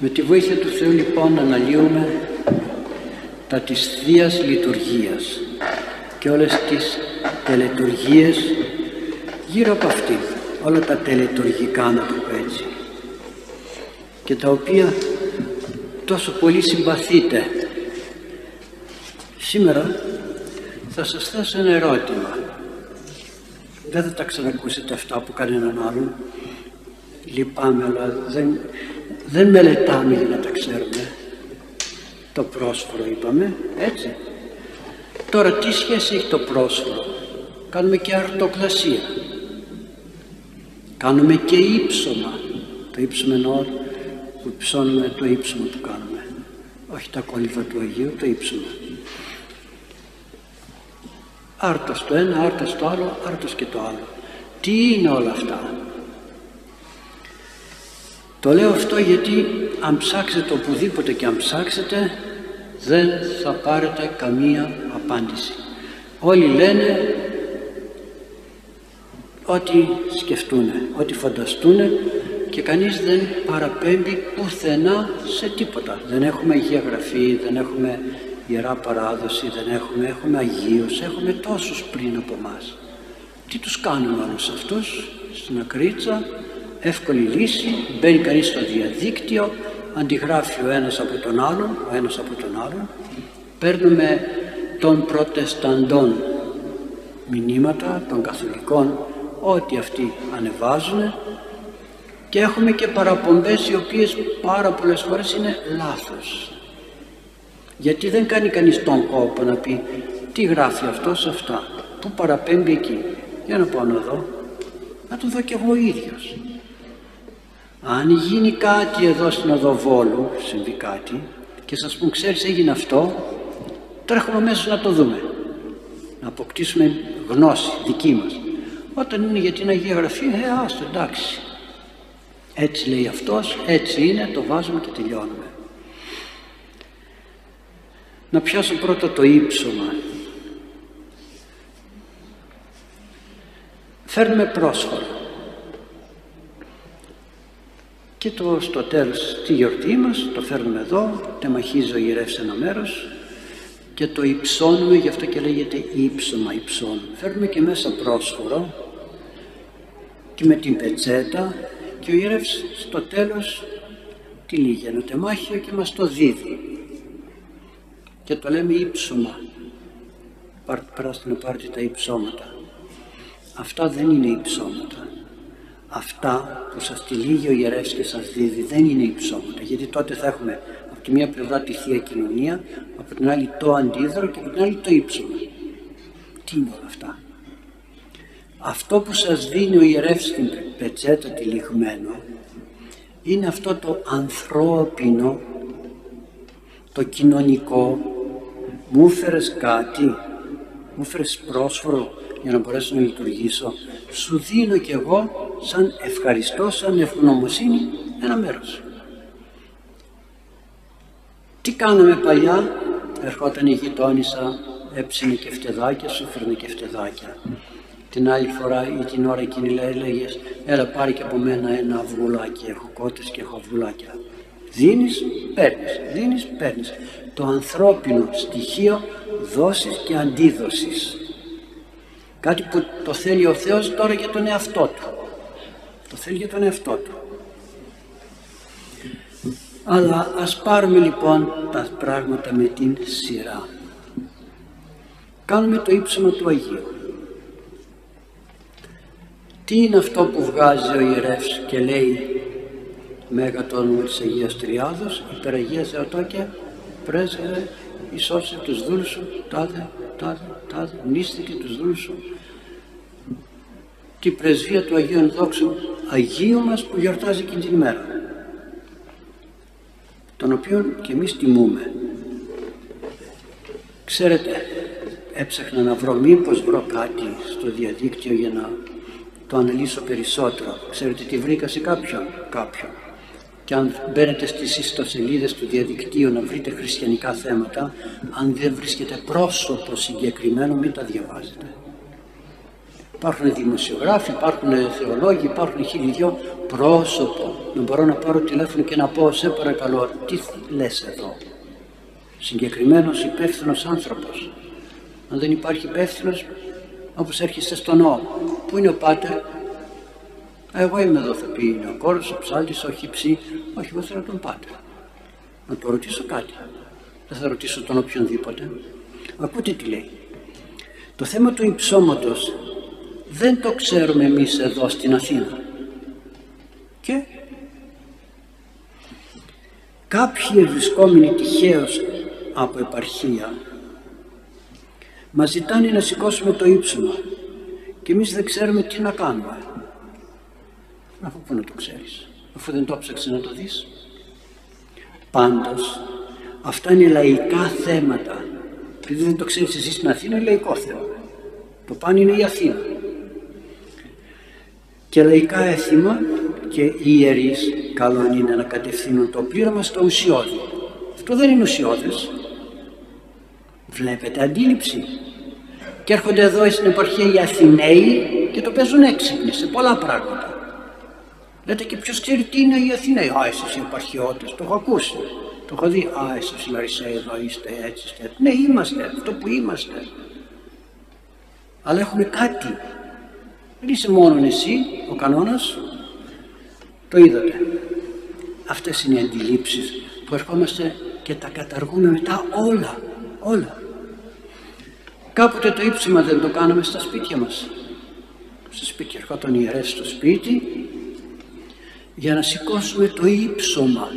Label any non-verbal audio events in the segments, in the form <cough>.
Με τη βοήθεια του Θεού λοιπόν αναλύουμε τα της Θείας Λειτουργίας και όλες τις τελετουργίες γύρω από αυτή, όλα τα τελετουργικά να το πω έτσι και τα οποία τόσο πολύ συμπαθείτε. Σήμερα θα σας θέσω ένα ερώτημα. Δεν θα τα ξανακούσετε αυτά από κανέναν άλλον. Λυπάμαι, αλλά δεν, δεν μελετάμε για να τα ξέρουμε. Το πρόσφορο είπαμε, έτσι. Τώρα τι σχέση έχει το πρόσφορο; Κάνουμε και αρτοκλασία. Κάνουμε και ύψωμα. Το ύψωμα εννοώ που ψώνουμε το ύψωμα που κάνουμε. Όχι τα κόλληβα του Αγίου, το ύψωμα. Άρτος το ένα, άρτος το άλλο, άρτος και το άλλο. Τι είναι όλα αυτά; Το λέω αυτό γιατί αν ψάξετε οπουδήποτε και αν ψάξετε δεν θα πάρετε καμία απάντηση. Όλοι λένε ό,τι σκεφτούν, ό,τι φανταστούν και κανείς δεν παραπέμπει πουθενά σε τίποτα. Δεν έχουμε Αγία Γραφή, δεν έχουμε Ιερά Παράδοση, δεν έχουμε, έχουμε Αγίους, έχουμε τόσους πριν από μας. Τι τους κάνουμε όλους αυτούς, στην ακρίτσα, εύκολη λύση, μπαίνει κανείς στο διαδίκτυο, αντιγράφει ο ένας από τον άλλον, ο ένας από τον άλλον, παίρνουμε των προτεσταντών μηνύματα, των καθολικών, ό,τι αυτοί ανεβάζουν και έχουμε και παραπομπές οι οποίες πάρα πολλές φορές είναι λάθος. Γιατί δεν κάνει κανείς τον κόπο να πει τι γράφει αυτός σε αυτά, που παραπέμπει εκεί. Για να πάω να δω, να το δω κι εγώ ίδιος. Αν γίνει κάτι εδώ στην Οδοβόλου, συμβεί κάτι, και σας πούν ξέρεις έγινε αυτό, τρέχουμε μέσα να το δούμε. Να αποκτήσουμε γνώση δική μας. Όταν είναι για την Αγία Γραφή, ε, άστο, εντάξει. Έτσι λέει αυτός, έτσι είναι, το βάζουμε και τελειώνουμε. Να πιάσω πρώτα το ύψωμα. Φέρνουμε πρόσφορα. Και το, στο τέλος τη γιορτή μας το φέρνουμε εδώ, τεμαχίζει ο ιερεύς ένα μέρος. Και το υψώνουμε, γι' αυτό και λέγεται ύψωμα, υψώνουμε. Φέρνουμε και μέσα πρόσφορο και με την πετσέτα και ο ιερεύς στο τέλος τη λίγη ένα τεμάχιο και μας το δίδει. Και το λέμε ύψωμα. Περάστε να πάρετε τα υψώματα. Αυτά δεν είναι υψώματα αυτά που σας τυλίγει ο ιερεύς και σας δίδει δεν είναι υψώματα γιατί τότε θα έχουμε από τη μία πλευρά τη Θεία Κοινωνία από την άλλη το αντίδωρο και από την άλλη το ύψωμα τι είναι όλα αυτά; Αυτό που σας δίνει ο ιερεύς στην πετσέτα τυλιγμένο είναι αυτό το ανθρώπινο το κοινωνικό. Μου έφερες κάτι μου έφερες πρόσφορο για να μπορέσω να λειτουργήσω. Σου δίνω κι εγώ σαν ευχαριστώ, σαν ευγνωμοσύνη ένα μέρος. Τι κάναμε παλιά; Ερχόταν η γειτόνισσα έψινε και φτεδάκια σου φέρνε και φτεδάκια την άλλη φορά ή την ώρα εκείνη έλεγες έλα πάρει και από μένα ένα αυγουλάκι έχω κότες και έχω αυγουλάκια δίνεις παίρνεις δίνεις παίρνεις. Το ανθρώπινο στοιχείο δόσης και αντίδοσης. Κάτι που το θέλει ο Θεός τώρα για τον εαυτό του το θέλει για τον εαυτό του αλλά ας πάρουμε λοιπόν τα πράγματα με την σειρά κάνουμε το ύψωμα του Αγίου τι είναι αυτό που βγάζει ο ιερεύς και λέει Μέγα το όνομα της Αγίας Τριάδος, υπεραγία Θεοτόκια, πρέσβευε, ισόσε τους δούλους σου, τάδε, τάδε, τάδε, μνήστηκε τους δούλους σου. Τη πρεσβεία του Αγίου Ενδόξου, Αγίου μας που γιορτάζει εκείνη την ημέρα, τον οποίο και εμείς τιμούμε. Ξέρετε, έψαχνα να βρω μήπως βρω κάτι στο διαδίκτυο για να το αναλύσω περισσότερο. Ξέρετε τι βρήκα σε κάποιον, κάποιον. Και αν μπαίνετε στις ιστοσελίδες του διαδικτύου να βρείτε χριστιανικά θέματα, αν δεν βρίσκετε πρόσωπο συγκεκριμένο μην τα διαβάζετε. Υπάρχουν δημοσιογράφοι, υπάρχουν θεολόγοι, υπάρχουν χίλιοι δυο πρόσωπο. Να μπορώ να πάρω τηλέφωνο και να πω σε παρακαλώ τι λες εδώ; Συγκεκριμένος υπεύθυνος άνθρωπος. Αν δεν υπάρχει υπεύθυνος, όπως έρχεστε στο νόμο. Πού είναι ο πάτερ, εγώ είμαι εδώ, θα πει είναι ο κόρος, ο ψάλτης, ο χυψή. Όχι, εγώ θέλω τον πάτερ. Να το ρωτήσω κάτι. Δεν θα ρωτήσω τον οποιονδήποτε. Ακούτε τι λέει. Το θέμα του υψώματος δεν το ξέρουμε εμείς εδώ στην Αθήνα. Και κάποιοι ευρισκόμενοι τυχαίως από επαρχία μας ζητάνε να σηκώσουμε το ύψωμα και εμείς δεν ξέρουμε τι να κάνουμε. Αφού πού να το ξέρεις, αφού δεν το ψάξεις να το δεις. Πάντως, αυτά είναι λαϊκά θέματα. Επειδή δεν το ξέρεις εσύ στην Αθήνα, είναι λαϊκό θέμα. Το πάνε είναι η Αθήνα. Και λαϊκά έθιμα και οι ιερείς καλό είναι να κατευθύνουν το πλήρωμα στο ουσιώδη. Αυτό δεν είναι ουσιώδες. Βλέπετε αντίληψη. Και έρχονται εδώ στην επαρχία οι Αθηναίοι και το παίζουν έξυπνοι σε πολλά πράγματα. Λέτε και ποιος ξέρει τι είναι οι Αθηναίοι; Α, εσείς οι επαρχιώτες, το έχω ακούσει. Το έχω δει. Α, εσείς οι Λαρισαίοι εδώ είστε έτσι, είστε Ναι, είμαστε, αυτό που είμαστε. Αλλά έχουμε κάτι. Δεν είσαι μόνο εσύ, ο κανόνας. Το είδατε. Αυτές είναι οι αντιλήψεις που ερχόμαστε και τα καταργούμε μετά όλα. Όλα. Κάποτε το ύψημα δεν το κάναμε στα σπίτια μας. Στο σπίτι ερχόταν ιερές στο σπίτι για να σηκώσουμε το ύψωμα.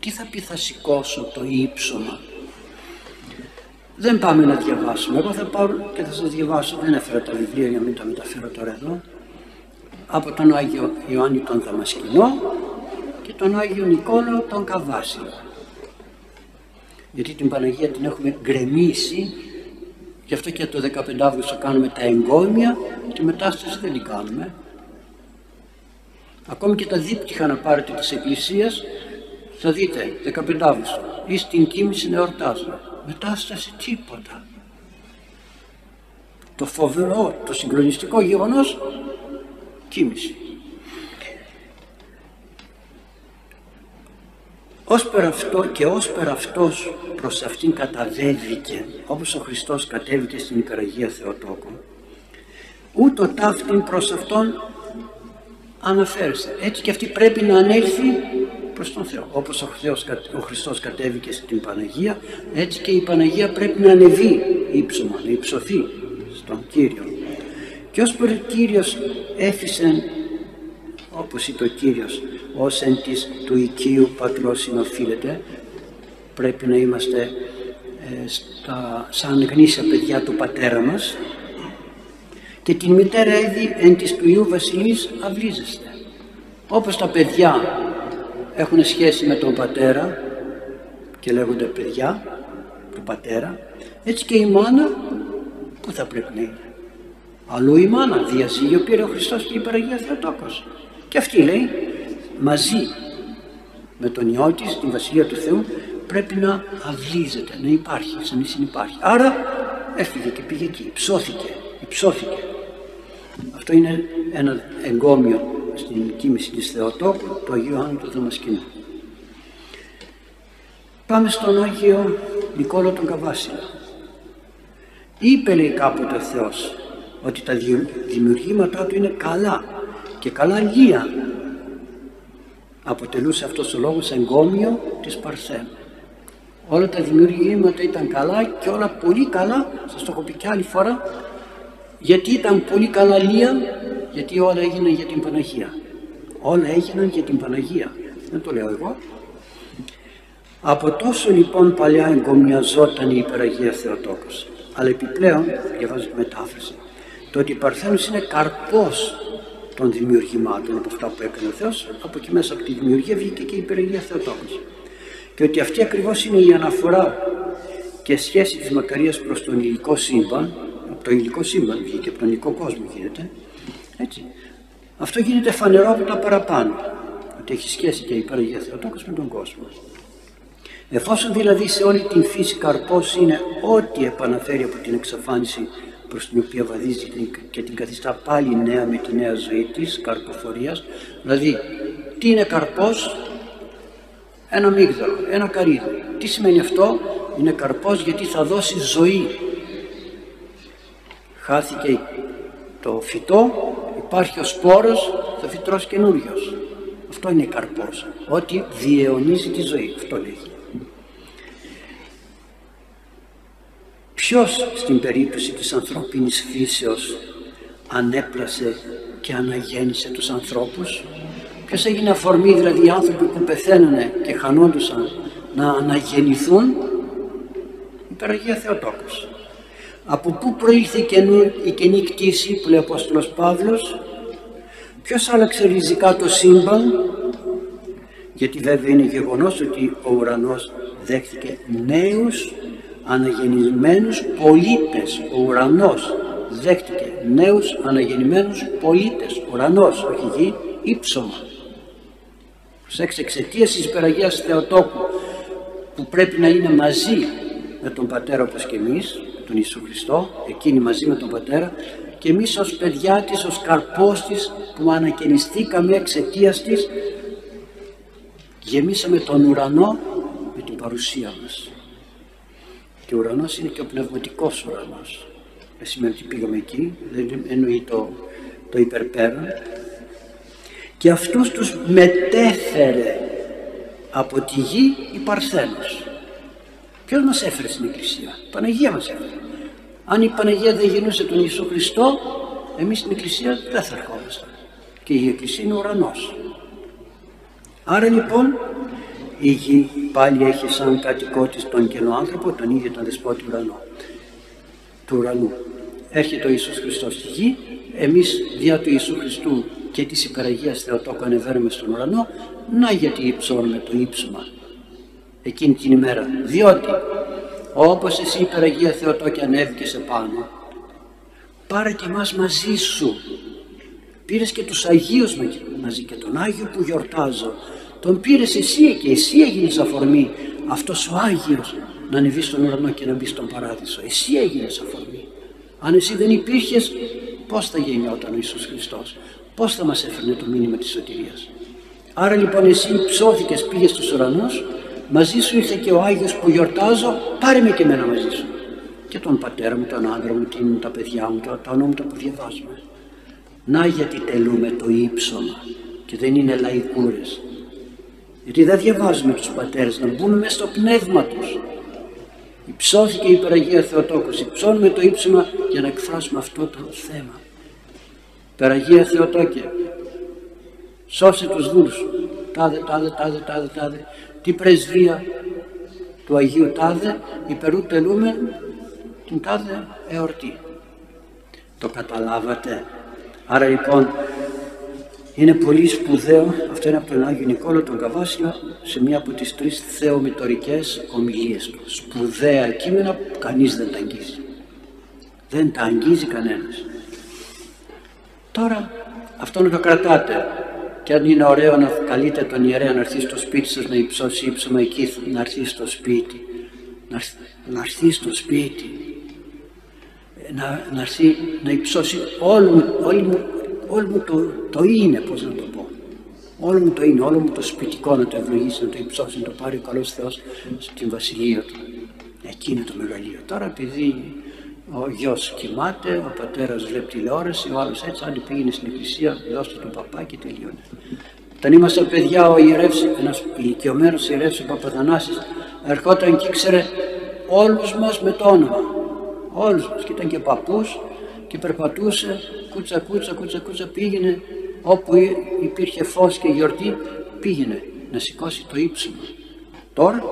Τι θα πει θα σηκώσω το ύψωμα. Δεν πάμε να διαβάσουμε. Εγώ θα πάω και θα σας διαβάσω. Δεν έφερα τα βιβλία για να μην τα μεταφέρω τώρα εδώ. Από τον Άγιο Ιωάννη τον Δαμασκηνό και τον Άγιο Νικόλαο τον Καβάσιο. Γιατί την Παναγία την έχουμε γκρεμίσει Γι' αυτό και το 15 Αύγουστο κάνουμε τα εγκόμια, τη μετάσταση δεν την κάνουμε. Ακόμη και τα δίπτυχα να πάρετε της Εκκλησίας, θα δείτε 15 Αύγουστο ή στην κοίμηση να εορτάζουμε. Μετάσταση τίποτα. Το φοβερό, το συγκλονιστικό γεγονός, κοίμηση. Ως πέρα αυτό και ως πέρα αυτός προς αυτήν καταβέβηκε, όπως ο Χριστός κατέβηκε στην Υπεραγία Θεοτόκο, ούτω ταύτην προς αυτόν αναφέρεστε. Έτσι και αυτή πρέπει να ανέλθει προς τον Θεό. Όπως ο, Θεός, ο Χριστός κατέβηκε στην Παναγία, έτσι και η Παναγία πρέπει να ανεβεί ύψωμα, να υψωθεί στον Κύριο. Και ως πέρα Κύριος έφυσε, όπως είπε ο Κύριος, ως εν της του οικείου πατρός συνοφίλεται πρέπει να είμαστε ε, στα, σαν γνήσια παιδιά του πατέρα μας και την μητέρα έδι εν της του Ιού Βασιλής αυλίζεστε όπως τα παιδιά έχουν σχέση με τον πατέρα και λέγονται παιδιά του πατέρα έτσι και η μάνα που θα πρέπει να είναι; Αλλού η μάνα διαζύγιο πήρε ο Χριστός και η Παραγία Θεοτόκος και αυτή λέει μαζί με τον Υιό της, την Βασιλεία του Θεού, πρέπει να αυλίζεται, να υπάρχει, σαν να υπάρχει. Άρα έφυγε και πήγε εκεί, υψώθηκε, υψώθηκε. Αυτό είναι ένα εγκόμιο στην κοίμηση της Θεοτόκου, του Αγίου Άννου του Δαμασκηνού. Πάμε στον Άγιο Νικόλο τον Καβάσιλο. Είπε λέει κάποτε ο Θεός ότι τα δημιουργήματά του είναι καλά και καλά λία αποτελούσε αυτός ο λόγος εγκόμιο της Παρθένου. Όλα τα δημιουργήματα ήταν καλά και όλα πολύ καλά, σας το έχω πει και άλλη φορά, γιατί ήταν πολύ καλά λία, γιατί όλα έγιναν για την Παναγία. Όλα έγιναν για την Παναγία. Δεν το λέω εγώ. Από τόσο λοιπόν παλιά εγκομιαζόταν η υπεραγία Θεοτόκος. Αλλά επιπλέον, διαβάζω τη μετάφραση, το ότι η Παρθένος είναι καρπός των δημιουργημάτων από αυτά που έκανε ο Θεός, από εκεί μέσα από τη δημιουργία βγήκε και η υπεραγία Θεοτόκος. Και ότι αυτή ακριβώς είναι η αναφορά και σχέση της Μακαρίας προς τον υλικό σύμπαν, από το υλικό σύμπαν βγήκε, από τον υλικό κόσμο γίνεται, έτσι. Αυτό γίνεται φανερό από τα παραπάνω, ότι έχει σχέση και η υπεραγία Θεοτόκος με τον κόσμο. Εφόσον δηλαδή σε όλη την φύση καρπός είναι ό,τι επαναφέρει από την εξαφάνιση προς την οποία βαδίζει και την καθιστά πάλι νέα με τη νέα ζωή της, καρποφορίας. Δηλαδή, τι είναι καρπός, ένα μίγδαλο, ένα καρύδι. Τι σημαίνει αυτό, είναι καρπός γιατί θα δώσει ζωή. Χάθηκε το φυτό, υπάρχει ο σπόρος, θα φυτρώσει καινούριος. Αυτό είναι καρπός, ότι διαιωνίζει τη ζωή, αυτό λέει. Ποιος στην περίπτωση της ανθρώπινης φύσεως ανέπλασε και αναγέννησε τους ανθρώπους; Ποιος έγινε αφορμή δηλαδή οι άνθρωποι που πεθαίνανε και χανόντουσαν να αναγεννηθούν; Η Περαγία Θεοτόκος. Από πού προήλθε η καινή κτήση που λέει ο Απόστολος Παύλος; Ποιος άλλαξε ριζικά το σύμπαν; Γιατί βέβαια είναι γεγονός ότι ο ουρανός δέχτηκε νέους αναγεννημένους πολίτες. Ο ουρανός δέχτηκε νέους αναγεννημένους πολίτες. Ουρανός, όχι γη, ύψωμα. Προσέξτε, εξαιτίας της υπεραγίας Θεοτόκου που πρέπει να είναι μαζί με τον Πατέρα όπως και εμείς, τον Ιησού Χριστό, εκείνη μαζί με τον Πατέρα και εμείς ως παιδιά της, ως καρπός της που ανακαινιστήκαμε εξαιτίας της γεμίσαμε τον ουρανό με την παρουσία μας. Και ο ουρανός είναι και ο πνευματικός ουρανός. Δεν σημαίνει ότι πήγαμε εκεί, δεν εννοεί το, το υπερπέραν. Και αυτούς τους μετέφερε από τη γη η Παρθένος. Ποιος μας έφερε στην Εκκλησία, η Παναγία μας έφερε. Αν η Παναγία δεν γεννούσε τον Ιησού Χριστό, εμείς στην Εκκλησία δεν θα ερχόμασταν. Και η Εκκλησία είναι ο ουρανός. Άρα λοιπόν η γη πάλι έχει σαν κατοικό της τον κενό άνθρωπο, τον ίδιο τον δεσπότη ουρανό, του ουρανού. Έρχεται ο Ιησούς Χριστός στη γη, εμείς δια του Ιησού Χριστού και της υπεραγίας Θεοτόκου ανεβαίνουμε στον ουρανό, να γιατί υψώνουμε το ύψωμα εκείνη την ημέρα. Διότι όπως εσύ υπεραγία Θεοτόκη ανέβηκες επάνω, πάρε και εμάς μαζί σου. Πήρες και τους Αγίους μαζί και τον Άγιο που γιορτάζω τον πήρες εσύ και εσύ έγινες αφορμή αυτός ο Άγιος να ανεβείς στον ουρανό και να μπει στον παράδεισο. Εσύ έγινες αφορμή. Αν εσύ δεν υπήρχες, πώς θα γεννιόταν ο Ιησούς Χριστός; Πώς θα μας έφερνε το μήνυμα της σωτηρίας; Άρα λοιπόν εσύ ψώθηκες, πήγες στους ουρανούς, μαζί σου ήρθε και ο Άγιος που γιορτάζω, πάρε με και εμένα μαζί σου. Και τον πατέρα μου, τον άντρα μου, την, τα παιδιά μου, τα, τα ονόματα που διαβάζουμε. Να γιατί τελούμε το ύψωμα και δεν είναι λαϊκούρες. Γιατί δεν διαβάζουμε τους πατέρες να μπούμε μέσα στο πνεύμα τους. Υψώθηκε η Περαγία Θεοτόκος, υψώνουμε το ύψωμα για να εκφράσουμε αυτό το θέμα. Περαγία Θεοτόκε, σώσε τους δούλους σου. Τάδε, τάδε, τάδε, τάδε, τάδε. Τι πρεσβεία του Αγίου Τάδε υπερού τελούμε την τάδε εορτή. Το καταλάβατε. Άρα λοιπόν είναι πολύ σπουδαίο, αυτό είναι από τον Άγιο Νικόλο τον Καβάσιλα, σε μία από τις τρεις θεομητορικές ομιλίες του. Σπουδαία κείμενα που κανείς δεν τα αγγίζει. Δεν τα αγγίζει κανένας. Τώρα αυτό να το κρατάτε και αν είναι ωραίο να καλείτε τον ιερέα να έρθει στο σπίτι σας να υψώσει ύψωμα εκεί να έρθει στο σπίτι να, να έρθει στο σπίτι να, να έρθει να υψώσει όλη, όλη μου όλο μου το, το είναι, πώς να το πω. Όλο μου το είναι, όλο μου το σπιτικό να το ευλογήσει, να το υψώσει, να το πάρει ο καλός Θεός στην βασιλεία του. Εκεί είναι το μεγαλείο. Τώρα επειδή ο γιος κοιμάται, ο πατέρας βλέπει τηλεόραση, ο άλλος έτσι, αν πήγαινε στην εκκλησία, δώστε τον παπά και τελείωνε. Όταν ήμασταν παιδιά, ο ιερεύς, ένας ηλικιωμένος ιερεύς, ο Παπαδανάσης, ερχόταν και ήξερε όλους μας με το όνομα. Όλους μας. Και ήταν και παππούς και περπατούσε κούτσα κούτσα κούτσα κούτσα πήγαινε όπου υπήρχε φως και γιορτή πήγαινε να σηκώσει το ύψημα. Τώρα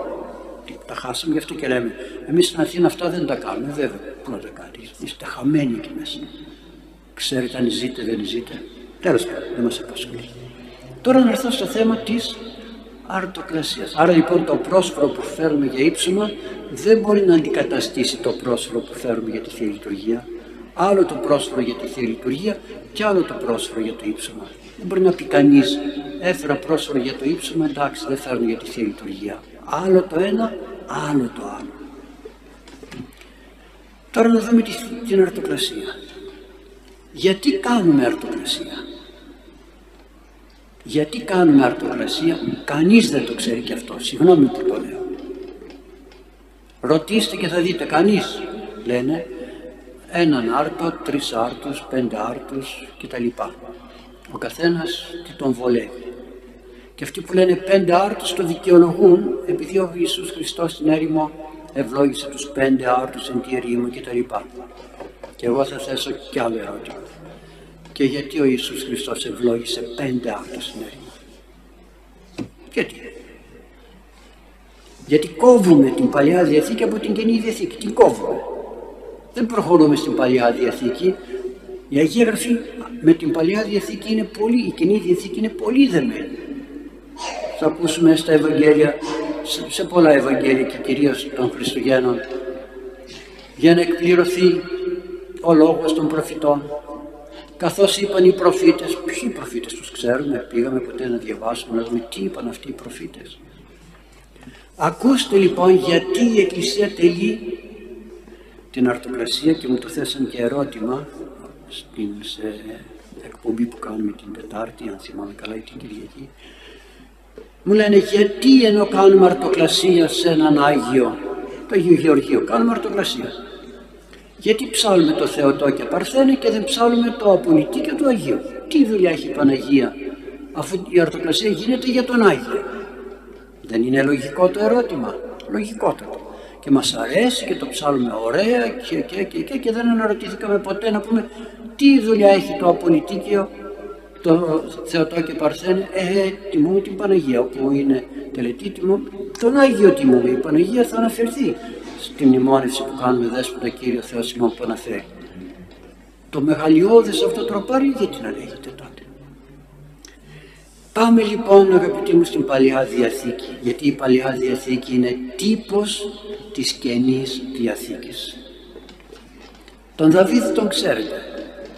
τα χάσαμε γι' αυτό και λέμε εμείς στην Αθήνα αυτά δεν τα κάνουμε βέβαια πού να τα κάνεις είστε χαμένοι εκεί μέσα ξέρετε αν ζείτε δεν ζείτε. Τέλος πάντων δεν μας απασχολεί. Τώρα να έρθω στο θέμα της αρτοκλασίας άρα λοιπόν το πρόσφορο που φέρουμε για ύψημα δεν μπορεί να αντικαταστήσει το πρόσφορο που φέρουμε για τη Θεία Λειτουργία. Άλλο το πρόσφορο για τη Θεία Λειτουργία και άλλο το πρόσφορο για το ύψωμα. Δεν μπορεί να πει κανείς, έφερα πρόσφορο για το ύψωμα, εντάξει, δεν φέρνω για τη Θεία Λειτουργία. Άλλο το ένα, άλλο το άλλο. Τώρα να δούμε την αρτοκλασία. Γιατί κάνουμε αρτοκλασία; Γιατί κάνουμε αρτοκλασία, κανείς δεν το ξέρει και αυτό, συγγνώμη που το λέω. Ρωτήστε και θα δείτε, κανείς λένε έναν άρτο, τρεις άρτους, πέντε άρτους κτλ. Ο καθένας τι τον βολεύει. Και αυτοί που λένε πέντε άρτους το δικαιολογούν επειδή ο Ιησούς Χριστός στην έρημο ευλόγησε τους πέντε άρτους εν τη ερήμο κτλ. Και εγώ θα θέσω κι άλλο ερώτημα. Και γιατί ο Ιησούς Χριστός ευλόγησε πέντε άρτους στην έρημο; Γιατί; Γιατί κόβουμε την Παλιά Διαθήκη από την Καινή Διαθήκη. Την κόβουμε. Δεν προχωρούμε στην Παλιά Διαθήκη. Η Αγία Γραφή με την Παλιά Διαθήκη είναι πολύ, η Καινή Διαθήκη είναι πολύ δεμένη. Θα ακούσουμε στα Ευαγγέλια, σε πολλά Ευαγγέλια και κυρίως των Χριστουγέννων για να εκπληρωθεί ο λόγος των προφητών καθώς είπαν οι προφήτες, ποιοι προφήτες τους ξέρουμε, πήγαμε ποτέ να διαβάσουμε, να δούμε τι είπαν αυτοί οι προφήτες. Ακούστε λοιπόν γιατί η Εκκλησία τελεί την αρτοκρασία και μου το θέσαν και ερώτημα στην εκπομπή που κάνουμε την Τετάρτη, αν θυμάμαι καλά ή την Κυριακή. Μου λένε γιατί ενώ κάνουμε αρτοκλασία σε έναν Άγιο, το Αγίο Γεωργείο, κάνουμε αρτοκλασία. Γιατί ψάλουμε το Θεοτό και Παρθένε και δεν ψάλουμε το Απολυτή και το Αγίο. Τι δουλειά έχει η Παναγία αφού η αρτοκλασία γίνεται για τον Άγιο; Δεν είναι λογικό το ερώτημα. Λογικότατο. Και μας αρέσει και το ψάλουμε ωραία και, και, και, και, και δεν αναρωτηθήκαμε ποτέ να πούμε τι δουλειά έχει το απολυτίκιο, το Θεοτό και Παρθένε, ε, τιμούμε την Παναγία, όπου είναι τελετή τιμούμε τον Άγιο τιμούμε. Η Παναγία θα αναφερθεί στην μνημόνευση που κάνουμε δέσποτα Κύριο Θεός Σιμών που αναφέρει. Το μεγαλειώδες αυτό τροπάρι γιατί να λέγεται τότε. Πάμε λοιπόν αγαπητοί μου στην Παλιά Διαθήκη, γιατί η Παλιά Διαθήκη είναι τύπος της Καινής Διαθήκης. Τον Δαβίδ τον ξέρετε,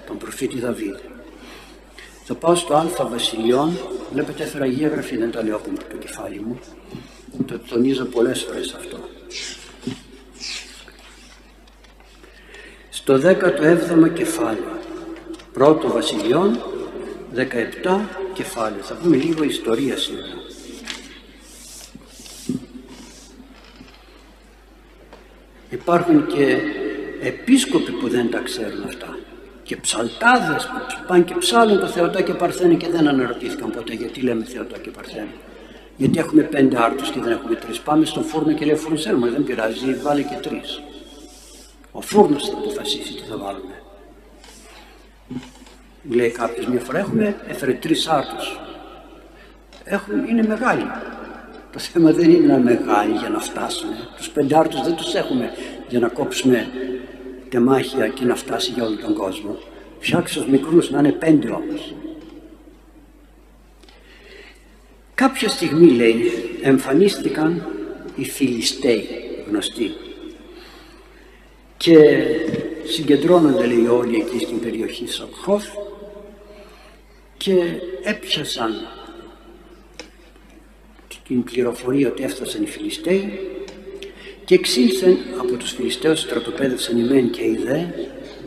τον προφήτη Δαβίδ. Θα πάω στο Α Βασιλειών, βλέπετε έφερα Αγία Γραφή, δεν τα λέω από το κεφάλι μου, το τονίζω πολλές φορές αυτό. Στο 17ο κεφάλαιο, πρώτο Βασιλειών, 17 κεφάλαιο. Θα πούμε λίγο ιστορία σήμερα. Υπάρχουν και επίσκοποι που δεν τα ξέρουν αυτά και ψαλτάδες που πάνε και ψάλουν το Θεοτό και Παρθένε και δεν αναρωτήθηκαν ποτέ γιατί λέμε Θεοτό και Παρθένε. Γιατί έχουμε πέντε άρτους και δεν έχουμε τρεις. Πάμε στον φούρνο και λέει φούρνος δεν πειράζει, βάλε και τρεις. Ο φούρνος θα αποφασίσει τι θα βάλουμε. Λέει κάποιος μια φορά έχουμε, έφερε τρεις άρτους. Έχουν, είναι μεγάλοι. Το θέμα δεν είναι να μεγάλοι για να φτάσουν. Τους πέντε άρτους δεν τους έχουμε για να κόψουμε τεμάχια και να φτάσει για όλο τον κόσμο. Φτιάξω τους μικρούς να είναι πέντε όμως. Κάποια στιγμή λέει εμφανίστηκαν οι Φιλιστέοι γνωστοί και συγκεντρώνονται λέει όλοι εκεί στην περιοχή Σοκχόφ και έπιασαν την πληροφορία ότι έφτασαν οι Φιλιστέοι και εξήλθεν από τους Φιλιστέους στρατοπέδευσαν οι μεν και οι δε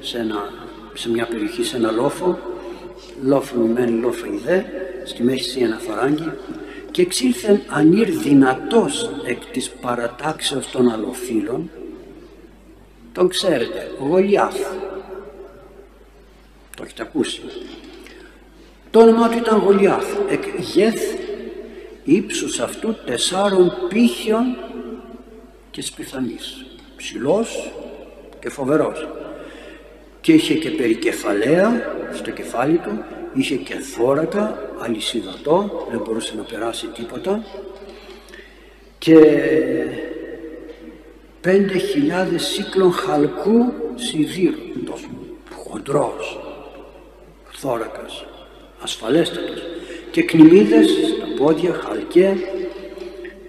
σε, ένα, σε μια περιοχή, σε ένα λόφο λόφο οι μεν, λόφο οι δε στη μέση ένα φαράγγι και εξήλθεν ανήρ δυνατός εκ της παρατάξεως των αλλοφύλων τον ξέρετε, ο Γολιάθ. Το έχετε ακούσει. Το όνομά του ήταν Γολιάθ, εκ γεθ ύψους αυτού τεσσάρων πύχιων και σπιθανής. Ψηλός και φοβερός. Και είχε και περικεφαλαία στο κεφάλι του, είχε και θώρακα, αλυσιδωτό, δεν μπορούσε να περάσει τίποτα και πέντε χιλιάδες σύκλων χαλκού σιδήρου, τόσο χοντρός, θώρακας, ασφαλέστατος και κνημίδες στα πόδια, χαλκέ,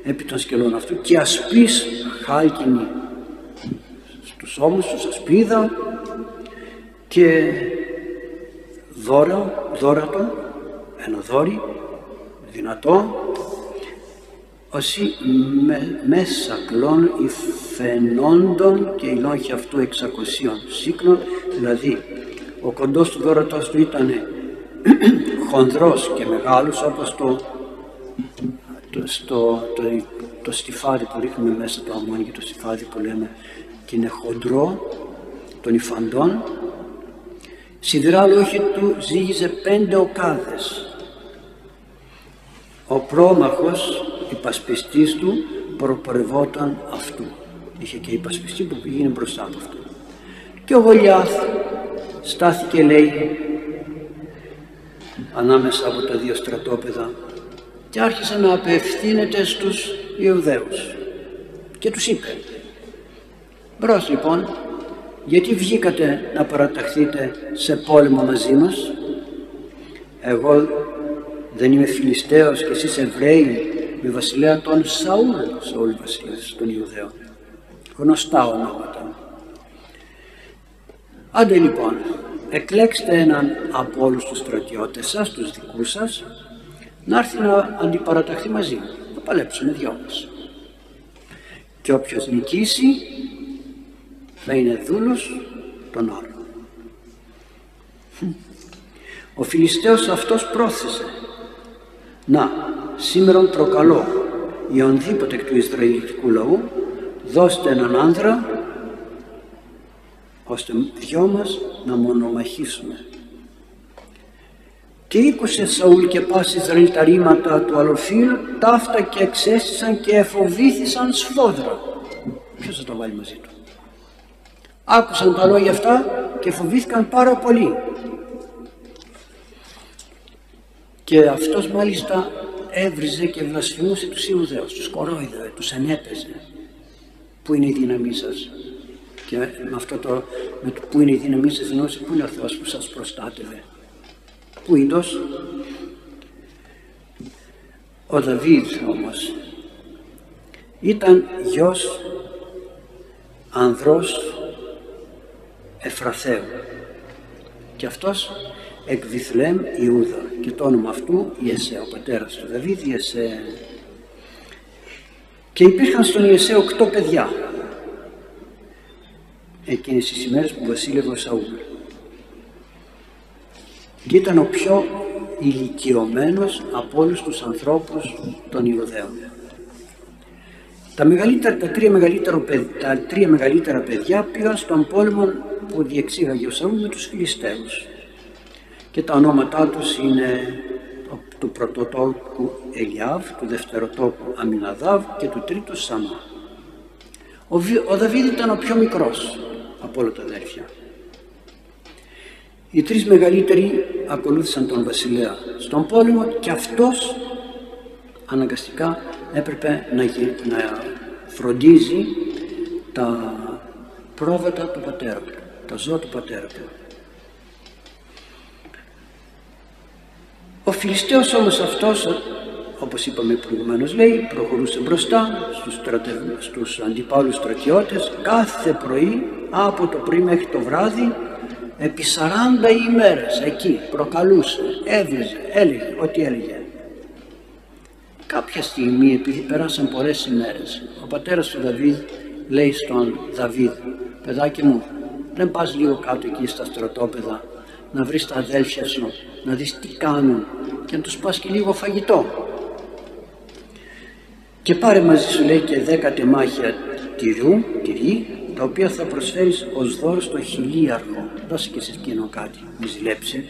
επί των σκελών αυτού και ασπίς χάλκινη. Στους ώμους τους, ασπίδα και δώρα, δώρατο, ένα δόρι, δυνατό, όσοι με, μέσα κλών υφαινόντων και η λόγια αυτού εξακοσίων σύκνων, δηλαδή ο κοντός του δώρατος του ήταν <clears throat> χονδρός και μεγάλος όπως το, το, στο, το, το στιφάδι που ρίχνουμε μέσα το αμμόνι και το στιφάδι που λέμε και είναι χοντρό των υφαντών. Σιδηρά λόγια του ζήγιζε πέντε οκάδες. Ο πρόμαχος υπασπιστής του προπορευόταν αυτού. Είχε και υπασπιστή που πήγαινε μπροστά από αυτού. Και ο Γολιάθ στάθηκε λέει ανάμεσα από τα δύο στρατόπεδα και άρχισε να απευθύνεται στους Ιουδαίους και τους είπε «Μπρος λοιπόν, γιατί βγήκατε να παραταχθείτε σε πόλεμο μαζί μας, εγώ δεν είμαι Φιλιστέος και εσείς Εβραίοι με βασιλέα τον Σαούλ, Σαούλ βασιλέας των Ιουδαίων, γνωστά ονόματα. Άντε λοιπόν, εκλέξτε έναν από όλους τους στρατιώτες σας, τους δικούς σας, να έρθει να αντιπαραταχθεί μαζί μου. Θα παλέψουμε δυο μας. Και όποιος νικήσει θα είναι δούλος των άλλων. Ο Φιλιστέος αυτός πρόθεσε να σήμερα προκαλώ ή ονδήποτε εκ του Ισραηλιτικού λαού δώστε έναν άνδρα ώστε δυο μας να μονομαχήσουμε και ήκουσε Σαούλ και πάση Ισραήλ τα ρήματα του αλλοφύλου, ταύτα και εξέστησαν και εφοβήθησαν σφόδρα. Ποιος θα τα βάλει μαζί του; Άκουσαν τα λόγια αυτά και φοβήθηκαν πάρα πολύ. Και αυτός μάλιστα έβριζε και βλασφημούσε τους Ιουδαίους, τους κορόιδευε, τους ενέπαιζε. Πού είναι η δύναμή σας; Και με αυτό το, με το που είναι η δύναμή σας εννοούσε πού είναι ο Θεός που σας προστάτευε; Που είδος ο Δαβίδ όμως ήταν γιος ανδρός Εφραθέου. Και αυτός εκ Βιθλέμ Ιούδα. Και το όνομα αυτού Ιεσέ, ο πατέρας του Δαβίδ Ιεσέ. Και υπήρχαν στον Ιεσέ οκτώ παιδιά. Εκείνες τις ημέρες που βασίλευε ο Σαούλ και ήταν ο πιο ηλικιωμένος από όλους τους ανθρώπους των Ιουδαίων. Τα, μεγαλύτερα, τα, τρία μεγαλύτερα, τα τρία μεγαλύτερα παιδιά πήγαν στον πόλεμο που διεξήγαγε ο Σαούλ με τους Φιλιστέους και τα ονόματά τους είναι του πρωτοτόκου Ελιάβ, του δευτεροτόκου Αμιναδάβ και του τρίτου Σαμά. Ο, ο Δαβίδ ήταν ο πιο μικρός από όλα τα αδέρφια. Οι τρεις μεγαλύτεροι ακολούθησαν τον βασιλέα στον πόλεμο και αυτός αναγκαστικά έπρεπε να, να φροντίζει τα πρόβατα του πατέρα του, τα ζώα του πατέρα του. Ο Φιλιστέος όμως αυτός, όπως είπαμε προηγουμένως λέει, προχωρούσε μπροστά στους, στρατε... στους αντιπάλους στρατιώτες κάθε πρωί, από το πρωί μέχρι το βράδυ, επί 40 ημέρες εκεί προκαλούσε, έβριζε, έλεγε ό,τι έλεγε. Κάποια στιγμή επειδή περάσαν πολλές ημέρες ο πατέρας του Δαβίδ λέει στον Δαβίδ παιδάκι μου δεν πας λίγο κάτω εκεί στα στρατόπεδα να βρεις τα αδέλφια σου να δεις τι κάνουν και να τους πας και λίγο φαγητό και πάρε μαζί σου λέει και δέκα τεμάχια τυρού, τυρί τα οποία θα προσφέρεις ως δώρο στο χιλίαρχο. Δώσε και σε εκείνο κάτι μη ζηλέψει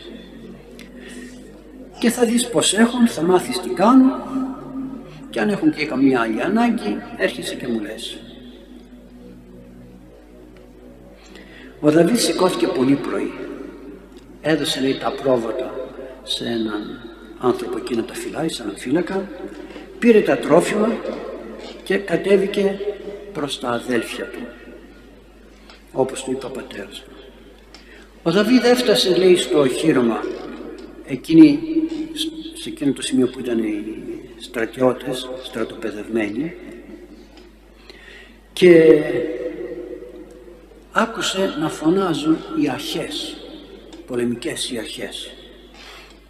και θα δεις πως έχουν θα μάθεις τι κάνουν. Και αν έχουν και καμία άλλη ανάγκη έρχεσαι και μου λες. Ο Δαβίδ σηκώθηκε πολύ πρωί. Έδωσε λέει τα πρόβατα σε έναν άνθρωπο εκεί να τα φυλάει σαν φύλακα. Πήρε τα τρόφιμα και κατέβηκε προς τα αδέλφια του όπως του είπε ο πατέρας του. Ο Δαβίδ έφτασε λέει στο οχύρωμα εκείνη, σε εκείνο το σημείο που ήταν οι στρατιώτες στρατοπεδευμένοι και άκουσε να φωνάζουν οι αρχές, πολεμικές οι αρχές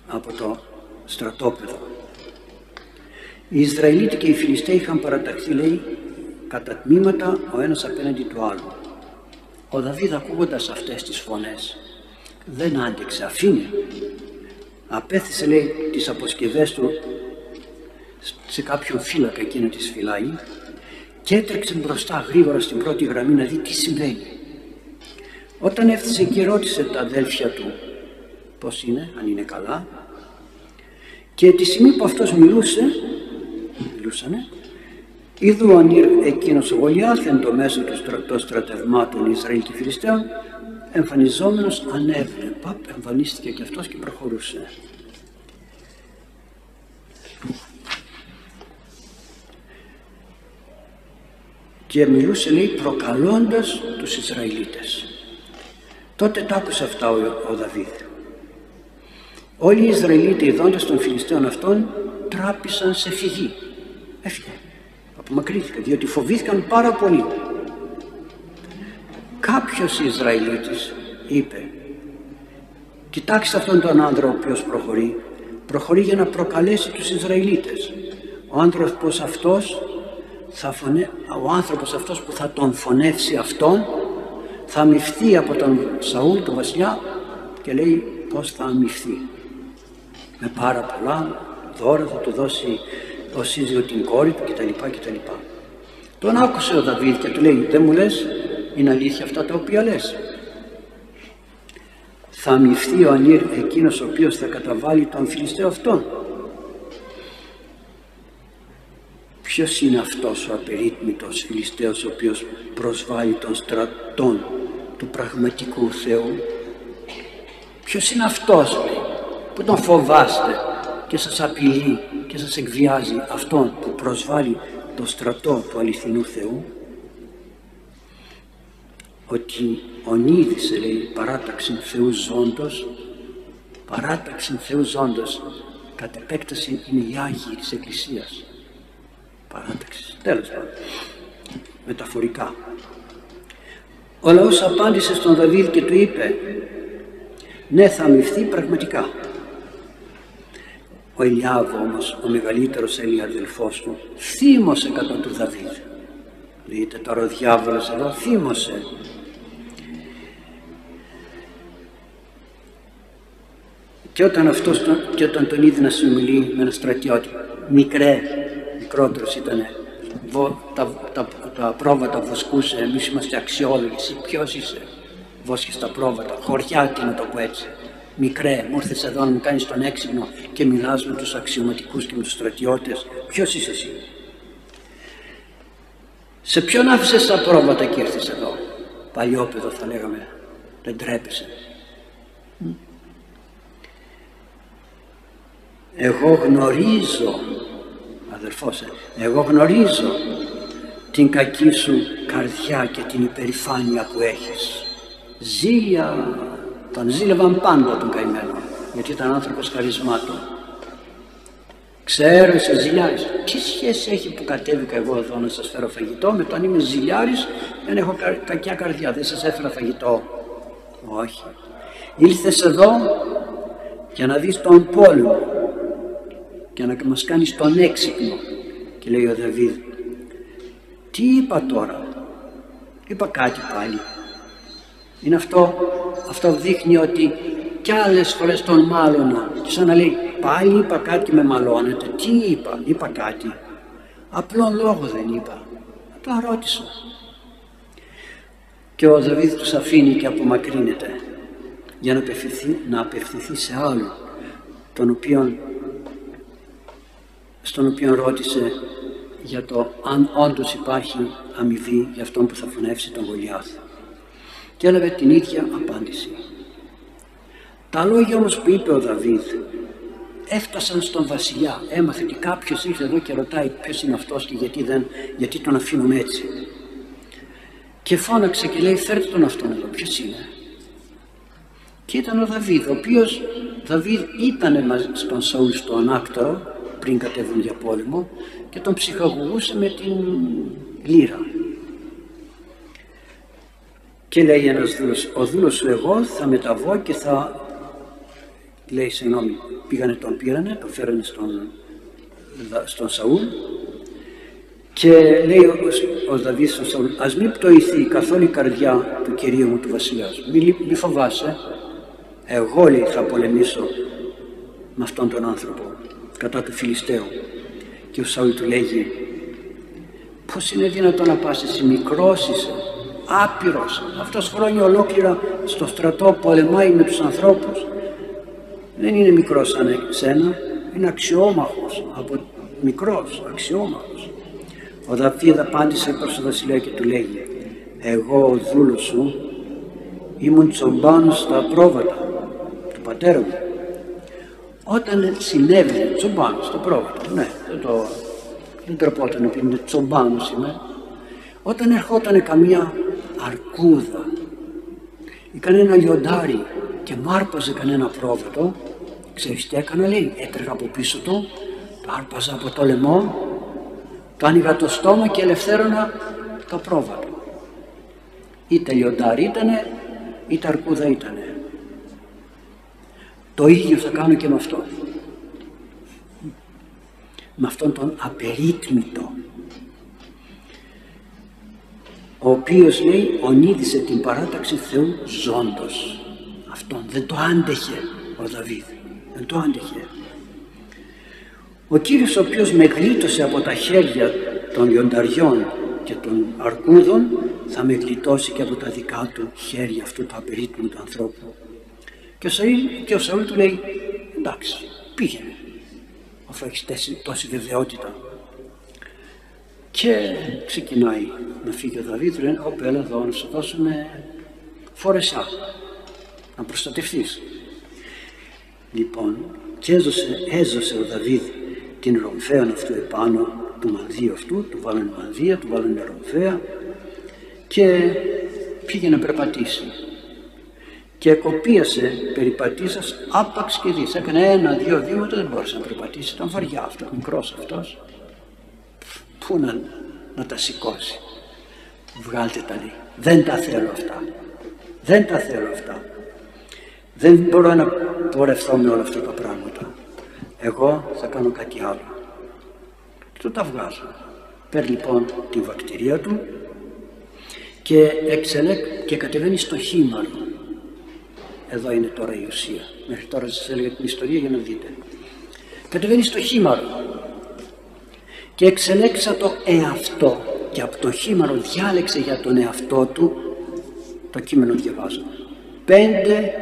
από το στρατόπεδο. Οι Ισραηλίτοι και οι Φιλιστέοι είχαν παραταχθεί, λέει, κατά τμήματα ο ένας απέναντι του άλλου. Ο Δαβίδ ακούγοντας αυτές τις φωνές δεν άντεξε, αφήνει. Απέθεσε λέει τις αποσκευές του σε κάποιον φύλακα εκείνο της φυλάει και έτρεξε μπροστά γρήγορα στην πρώτη γραμμή να δει τι συμβαίνει. Όταν έφτασε και ρώτησε τα αδέλφια του πώς είναι, αν είναι καλά και τη στιγμή που αυτός μιλούσε, μιλούσανε, είδου ο Ανήρ εκείνος ο Γολιάθ εν το μέσο των στρατευμάτων Ισραήλ και Φιλιστέων εμφανιζόμενος ανέβαινε. Παπ, εμφανίστηκε και αυτός και προχωρούσε. Και μιλούσε λέει προκαλώντας τους Ισραηλίτες. Τότε τα άκουσε αυτά ο, ο Δαβίδ. Όλοι οι Ισραηλίτες ειδώντας των Φιλιστέων αυτών τράπησαν σε φυγή. Έφυγε. Απομακρύθηκαν διότι φοβήθηκαν πάρα πολύ. Κάποιος Ισραηλίτης είπε κοιτάξτε αυτόν τον άντρα ο οποίος προχωρεί. Προχωρεί για να προκαλέσει τους Ισραηλίτες. Ο άνθρωπος αυτός θα φωνε... ο άνθρωπος αυτός που θα τον φωνεύσει αυτόν θα αμυφθεί από τον Σαούλ τον βασιλιά και λέει πως θα αμυφθεί με πάρα πολλά δώρα θα του δώσει ο σύζυγο την κόρη του κτλ. κτλ. Τον άκουσε ο Δαβίδ και του λέει δεν μου λες είναι αλήθεια αυτά τα οποία λες. Θα αμυφθεί ο Ανήρ εκείνος ο οποίος θα καταβάλει τον Φιλιστέο αυτόν. Ποιος είναι αυτός ο απερίτμητος Φιλιστέος ο οποίος προσβάλλει τον στρατών του πραγματικού Θεού; Ποιος είναι αυτός που τον φοβάστε και σας απειλεί και σας εκβιάζει αυτόν που προσβάλλει το στρατό του αληθινού Θεού; Ότι ονείδησε λέει παράταξη Θεού ζώντος παράταξη Θεού ζώντος κατ' επέκταση είναι οι Άγιοι της Εκκλησίας. Παράταξης. Τέλος πάντων. Μεταφορικά. Ο λαός απάντησε στον Δαβίδ και του είπε ναι θα αμυφθεί πραγματικά ο Ελιάβ όμως ο μεγαλύτερος Έλλη αδελφός του θύμωσε κατά του Δαβίδ δείτε τώρα ο διάβολος εδώ θύμωσε Και όταν, αυτός, και όταν τον είδε να συνομιλεί με ένα στρατιώτη, μικρέ, μικρότερος ήταν, τα, τα, τα πρόβατα βοσκούσε, εμείς είμαστε αξιόλογοι, εσύ ποιος είσαι, βόσκεις τα πρόβατα, χωριά τι να το πω έτσι. Μικρέ, μου ήρθες εδώ να μου κάνεις τον έξυπνο και μιλάς με τους αξιωματικούς και με τους στρατιώτες. Ποιος είσαι εσύ; Σε ποιον άφησες τα πρόβατα και ήρθες εδώ; Παλιόπαιδο θα λέγαμε. Δεν τρέπεσαι. εγώ γνωρίζω αδερφός εγώ γνωρίζω την κακή σου καρδιά και την υπερηφάνεια που έχεις ζήλια τον ζήλευαν πάντα τον καημένο γιατί ήταν άνθρωπος χαρισμάτων. Ξέρω είσαι ζηλιάρης. Τι σχέση έχει που κατέβηκα εγώ εδώ να σας φέρω φαγητό με το αν είμαι ζηλιάρης δεν έχω κακιά καρδιά δεν σας έφερα φαγητό. Όχι. Ήλθες εδώ για να δεις τον πόλεμο και να μας κάνεις τον έξυπνο και λέει ο Δαβίδ. Τι είπα τώρα; Είπα κάτι πάλι είναι αυτό αυτό δείχνει ότι κι άλλες φορές τον μάλωνα. Και σαν να λέει πάλι είπα κάτι και με μαλώνετε τι είπα είπα κάτι απλόν λόγο δεν είπα. Απλά ρώτησα. Και ο Δαβίδ τους αφήνει και απομακρύνεται για να απευθυνθεί, να απευθυνθεί σε άλλο τον οποίον στον οποίο ρώτησε για το αν όντως υπάρχει αμοιβή για αυτόν που θα φωνεύσει τον Γολιάθ. Και έλαβε την ίδια απάντηση. Τα λόγια όμως που είπε ο Δαβίδ έφτασαν στον βασιλιά. Έμαθε ότι κάποιος ήρθε εδώ και ρωτάει ποιος είναι αυτός και γιατί, δεν, γιατί τον αφήνουν έτσι. Και φώναξε και λέει φέρτε τον αυτόν εδώ, ποιος είναι. Και ήταν ο Δαβίδ, ο οποίος Δαβίδ ήταν μαζί στον Σαούλ στο ανάκτορο πριν κατέβουν για πόλεμο και τον ψυχαγωγούσε με την λύρα. Και λέει ένας δούλος, ο δούλος σου εγώ θα μεταβώ και θα, λέει συγγνώμη, πήγανε τον πήρανε, τον φέρανε στον στον Σαούλ και λέει ο, ο Δαβίδ στον Σαούλ ας μην πτωηθεί καθόλου η καρδιά του Κυρίου μου του βασιλιάς μη, μη φοβάσαι. Εγώ λέει θα πολεμήσω με αυτόν τον άνθρωπο κατά του Φιλιστέου και ο Σαούλ του λέγει πως είναι δυνατόν να πας εσύ μικρός είσαι άπειρος. Αυτός χρόνια ολόκληρα στο στρατό πολεμάει με τους ανθρώπους. Δεν είναι μικρός σαν εσένα είναι αξιόμαχος από μικρός αξιόμαχος. Ο Δαβίδ απάντησε προς τον βασιλέα και του λέει εγώ ο δούλος σου ήμουν τσομπάνος στα πρόβατα του πατέρα μου όταν συνέβη τσομπάνος στο πρόβατο ναι δεν το δεν τρεπόταν ότι είναι τσομπάνος είμαι όταν ερχόταν καμία αρκούδα. Ή κανένα λιοντάρι και μάρπαζε κανένα πρόβατο. Ξέρεις τι έκανα λέει έτρεγα από πίσω του το άρπαζα από το λαιμό το άνοιγα το στόμα και ελευθέρωνα το πρόβατο. Είτε λιοντάρι ήτανε είτε αρκούδα ήτανε. Το ίδιο θα κάνω και με αυτό με αυτόν τον απερίτμητο ο οποίος λέει ονείδησε την παράταξη Θεού ζώντος αυτόν δεν το άντεχε ο Δαβίδ. Δεν το άντεχε. Ο Κύριος ο οποίος με γλίτωσε από τα χέρια των λιονταριών και των αρκούδων θα με γλιτώσει και από τα δικά του χέρια αυτού του απερίτμητου ανθρώπου. Και ο Σαΐλ, και ο Σαούλ του λέει εντάξει πήγαινε αφού έχει τόση βεβαιότητα και ξεκινάει να φύγει ο Δαβίδ λένε όπε έλα εδώ να σου δώσουμε φόρεσά να προστατευτείς λοιπόν και έζωσε, έζωσε ο Δαβίδ την ρομφέα αυτού επάνω του μανδύου αυτού, του βάλανε μανδύα, του βάλανε ρομφέα και πήγε να περπατήσει και κοπίασε περιπατήσας άπαξ και δεις. Έκανε ένα-δύο βήματα, δεν μπόρεσε να περπατήσει. Ήταν βαριά αυτό, μικρός αυτός. Πού να, να τα σηκώσει. Βγάλτε τα λέει. Δεν τα θέλω αυτά. Δεν τα θέλω αυτά. Δεν μπορώ να πορευθώ με όλα αυτά τα πράγματα. Εγώ θα κάνω κάτι άλλο. Και το τα βγάζω. Παίρνει λοιπόν τη βακτηρία του και, εξελέκ, και κατεβαίνει στο χήμαρο εδώ είναι τώρα η ουσία. Μέχρι τώρα σας έλεγα την ιστορία για να δείτε. Κατεβαίνει στο χήμαρο και εξελέξα το εαυτό. Και από το χήμαρο διάλεξε για τον εαυτό του το κείμενο διαβάζω πέντε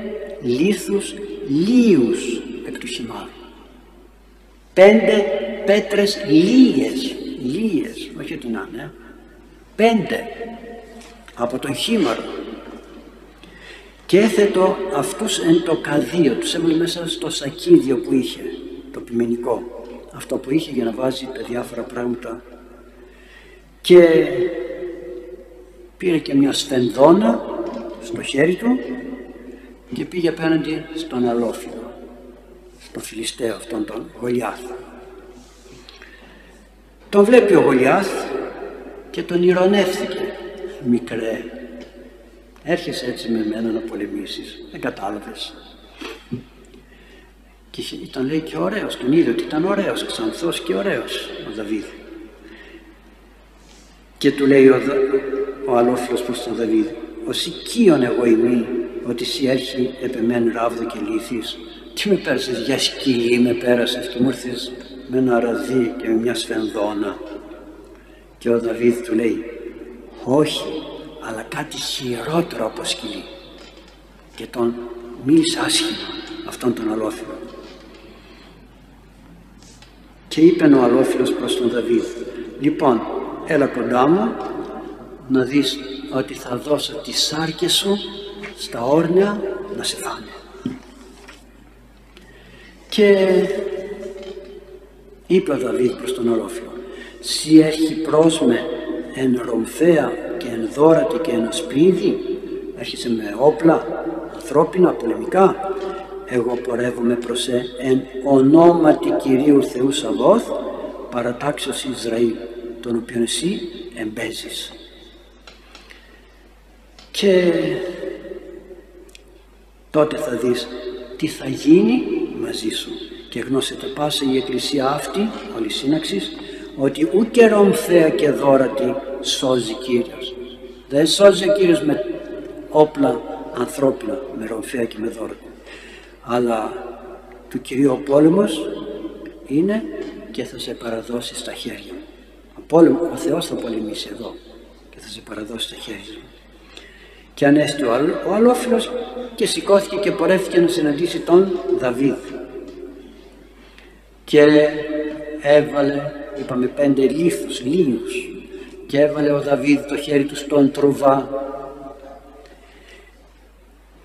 λίθους λίους εκ του χυμάρου πέντε πέτρες λίες. Λίες όχι ότι να είναι πέντε από τον χήμαρο και έθετο αυτούς εν το καδίο, τους έβαλε μέσα στο σακίδιο που είχε, το ποιμηνικό, αυτό που είχε για να βάζει τα διάφορα πράγματα και πήρε και μια σφενδόνα στο χέρι του και πήγε απέναντι στον αλόφιλο, στον Φιλιστέο αυτόν τον Γολιάθ. Τον βλέπει ο Γολιάθ και τον ηρωνεύθηκε. Μικρέ, έρχεσαι έτσι με μένα να πολεμήσεις, δεν κατάλαβες. Και ήταν λέει και ωραίος, τον είδε ότι ήταν ωραίος, ξανθός και ωραίος ο Δαβίδ. Και του λέει ο, ο αλόφιλος προς τον Δαβίδ, «Ο οικείον εγώ ημί, ότι σι έρχει επεμέν ράβδο και λύθης. Τι με πέρασες για σκυλή με πέρασες και μου ήρθες με ένα ραδί και με μια σφενδόνα». Και ο Δαβίδ του λέει, «Όχι, αλλά κάτι χειρότερο από σκυλί και τον μίλησε άσχημα αυτόν τον αλόφιλο και είπε ο αλόφιλος προς τον Δαβίδ λοιπόν έλα κοντά μου να δεις ότι θα δώσω τις σάρκες σου στα όρνια να σε φάνε και είπε ο Δαβίδ προς τον αλόφιλο «Σι έχει πρόσμε εν ρομφέα και εν δόρατη και εν ασπίδι έρχεσαι με όπλα ανθρώπινα, πολεμικά εγώ πορεύομαι προς ε, εν ονόματι Κυρίου Θεού Σαββόθ παρατάξεως Ισραήλ τον οποίο εσύ εμπέζεις και τότε θα δεις τι θα γίνει μαζί σου και γνώσετε πάσα η Εκκλησία αυτή, όλη σύναξης, ότι ούτε ρομφαία και δόρατη σώζει Κύριος. Δεν σώζει ο Κύριος με όπλα ανθρώπινα, με ρομφαία και με δόρατη. Αλλά του Κυρίου ο πόλεμος είναι και θα σε παραδώσει στα χέρια μου. Ο, ο Θεός θα πολεμήσει εδώ και θα σε παραδώσει στα χέρια μου. Και ανέστη ο, ο αλόφιλος και σηκώθηκε και πορεύτηκε να συναντήσει τον Δαβίδ. Και έβαλε, είπαμε πέντε λίθους, λίους, και έβαλε ο Δαβίδ το χέρι του στον τρουβά.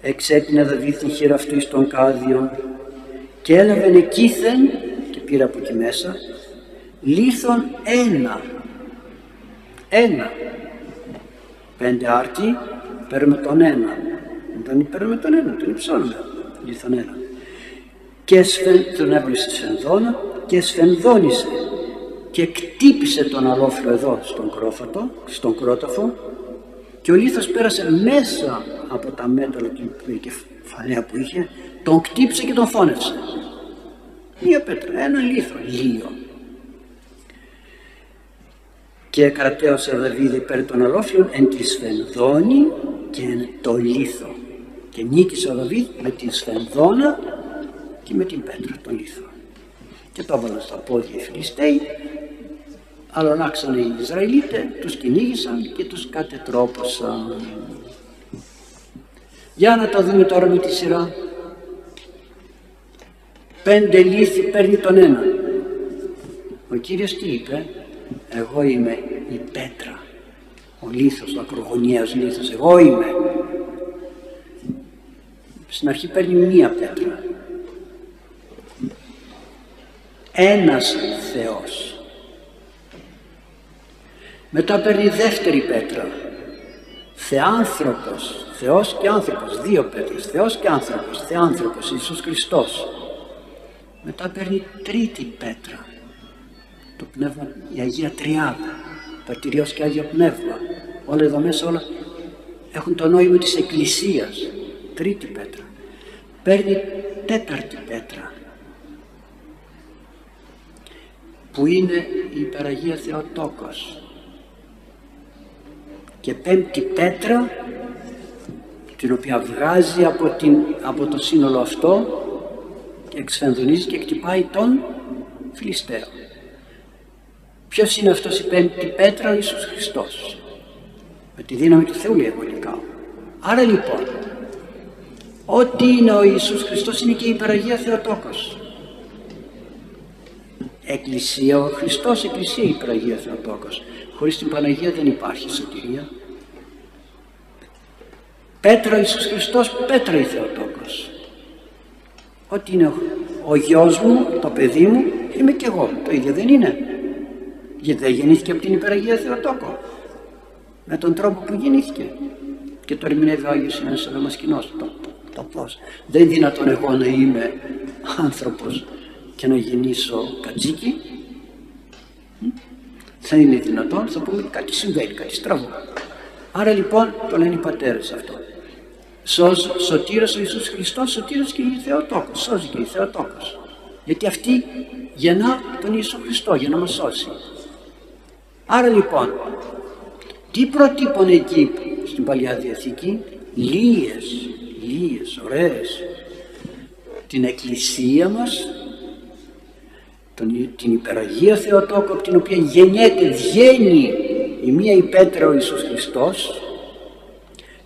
Εξέπινε Δαβίδ την χείρα αυτού στον κάδιο και έλαβε εκείθεν και πήρε από εκεί μέσα λίθον ένα. Ένα. Πέντε άρτη παίρνουμε τον ένα. Τον παίρνουμε τον ένα τον υψώνουμε. Λίθον ένα. Και σφεν, τον έβαλε στη σφενδόνα και σφενδόνισε και κτύπησε τον αλόφιλο εδώ στον κρόφατο, στον κρόταφο και ο λίθος πέρασε μέσα από τα μέταλλα του κεφαλαία που είχε τον κτύψε και τον φώνευσε μία πέτρα, ένα λίθο, λίο και κρατέωσε ο Δαβίδ υπέρ των αλόφιων εν τη σφενδόνη και εν το λίθο. Και νίκησε ο Δαβίδ με τη σφενδόνα και με την πέτρα, τον λίθο. Και το έβαλαν στα πόδια οι Φιλιστέοι αλλονάξαν οι Ισραηλίτες, τους κυνήγησαν και τους κατετρόπωσαν. Για να το δούμε τώρα με τη σειρά. Πέντε λύθη παίρνει τον ένα. Ο Κύριος τι είπε, εγώ είμαι η πέτρα, ο λίθος, ο ακρογωνιαίος λίθος, εγώ είμαι. Στην αρχή παίρνει μία πέτρα. Ένας Θεός. Μετά παίρνει δεύτερη πέτρα. Θεάνθρωπος, Θεός και άνθρωπος, δύο πέτρες, Θεός και άνθρωπος, Θεάνθρωπος, Ιησούς Χριστός. Μετά παίρνει τρίτη πέτρα, το πνεύμα, η Αγία Τριάδα, Πατηριός και Άγιο Πνεύμα. Όλα εδώ μέσα όλα έχουν το νόημα της Εκκλησίας. Τρίτη πέτρα. Παίρνει τέταρτη πέτρα, που είναι η Υπεραγία Θεοτόκος. Και πέμπτη πέτρα, την οποία βγάζει από, την, από το σύνολο αυτό και εξφενδονίζει και εκτυπάει τον Φιλιστέο. Ποιος είναι αυτός η πέμπτη πέτρα, ο Ιησούς Χριστός. Με τη δύναμη του Θεού λέει εγωλικά. Άρα λοιπόν, ό,τι είναι ο Ιησούς Χριστός είναι και η υπεραγία Θεοτόκος. Εκκλησία, ο Χριστός Εκκλησία η υπεραγία Θεοτόκος. Χωρίς την Παναγία δεν υπάρχει σωτηρία. Πέτρα Ιησούς Χριστός, πέτρα η Θεοτόκος. Ό,τι είναι ο, ο γιος μου, το παιδί μου, είμαι και εγώ. Το ίδιο δεν είναι. Γιατί δεν γεννήθηκε από την υπεραγία Θεοτόκο. Με τον τρόπο που γεννήθηκε. Και το ερμηνεύει ο Άγιος Ιωάννης ο Δαμασκηνός. Το, το πώς. Δεν είναι δυνατόν εγώ να είμαι άνθρωπος και να γεννήσω κατσίκι. Θα είναι δυνατόν, θα πούμε κάτι συμβαίνει, κάτι στραβό. Άρα λοιπόν το λένε οι πατέρες αυτό. Σώζ, σωτήρας ο Ιησούς Χριστός, σωτήρας και η Θεοτόκος, σώζει και η Θεοτόκος. Γιατί αυτή γεννά τον Ιησού Χριστό για να μας σώσει. Άρα λοιπόν, τι προτύπωνε εκεί στην Παλιά Διαθήκη, λίες, λίες, ωραίες, την Εκκλησία μας, τον, την υπεραγία Θεοτόκο από την οποία γεννιέται, βγαίνει η μία υπέτρα ο Ιησούς Χριστός,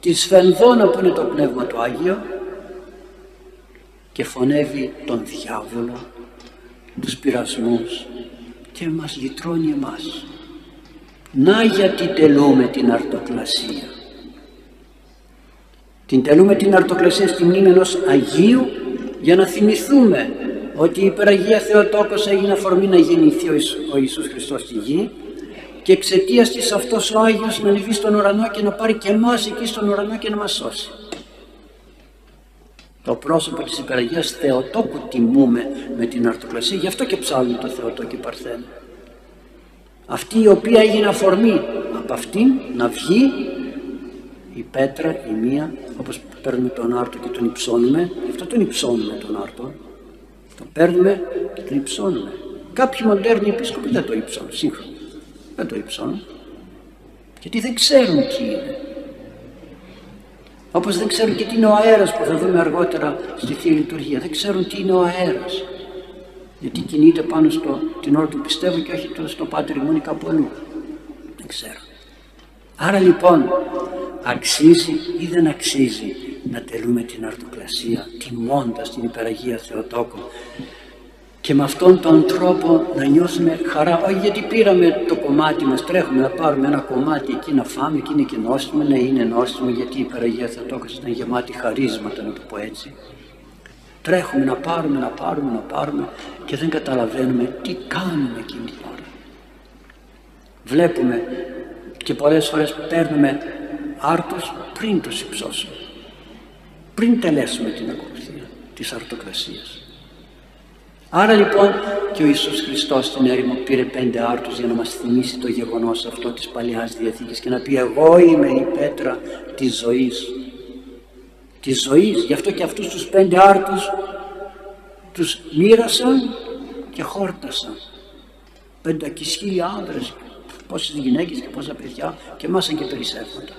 τη σφενδόνα που είναι το Πνεύμα του Άγιο και φωνεύει τον διάβολο, τους πειρασμούς και μας λυτρώνει εμάς. Να γιατί τελούμε την αρτοκλασία. Την τελούμε την αρτοκλασία στη μνήμη ενός Αγίου για να θυμηθούμε ότι η υπεραγία Θεοτόκος έγινε αφορμή να γεννηθεί ο Ιησούς Χριστός στη γη και εξαιτίας της αυτός ο Άγιος να ανεβεί στον ουρανό και να πάρει και εμάς εκεί στον ουρανό και να μας σώσει. Το πρόσωπο της υπεραγίας Θεοτόκου τιμούμε με την αρτοκλασία, γι' αυτό και ψάλουμε το Θεοτόκο και Παρθένο αυτή η οποία έγινε αφορμή από αυτήν να βγει η πέτρα, η μία, όπως παίρνουμε τον άρτο και τον υψώνουμε, γι' αυτό τον υψώνουμε τον άρτο, Τον παίρνουμε και τον υψώνουμε. Κάποιοι μοντέρνοι επίσκοποι δεν το υψώνουν, σύγχρονα. Δεν το υψώνουν. Γιατί δεν ξέρουν τι είναι. Όπως δεν ξέρουν και τι είναι ο αέρας που θα δούμε αργότερα στη Θεία Λειτουργία. Δεν ξέρουν τι είναι ο αέρας. Γιατί κινείται πάνω στο, την ώρα του πιστεύω και όχι στο Πάτερ ημών ή κάπου αλλού. Δεν ξέρω. Άρα λοιπόν αξίζει ή δεν αξίζει να τελούμε την αρτοκλασία τιμώντας την υπεραγία Θεοτόκο και με αυτόν τον τρόπο να νιώθουμε χαρά. Όχι γιατί πήραμε το κομμάτι μας τρέχουμε να πάρουμε ένα κομμάτι εκεί να φάμε και είναι και νόστιμο. Να είναι νόστιμο γιατί η υπεραγία Θεοτόκος ήταν γεμάτη χαρίσματα να το πω έτσι. Τρέχουμε να πάρουμε να πάρουμε να πάρουμε και δεν καταλαβαίνουμε τι κάνουμε εκείνη την ώρα. Βλέπουμε και πολλές φορές παίρνουμε άρτους πριν το υψώσουμε πριν τελέσουμε την ακολουθία της αρτοκρασίας. Άρα λοιπόν και ο Ιησούς Χριστός στην έρημο πήρε πέντε άρτους για να μας θυμίσει το γεγονός αυτό της Παλαιάς Διαθήκης και να πει εγώ είμαι η πέτρα της ζωής. Της ζωής. Γι' αυτό και αυτούς τους πέντε άρτους τους μοίρασαν και χόρτασαν. Πεντακισχίλια άνδρες, πόσες γυναίκες και πόσα παιδιά και μάσαν και περισσεύματα.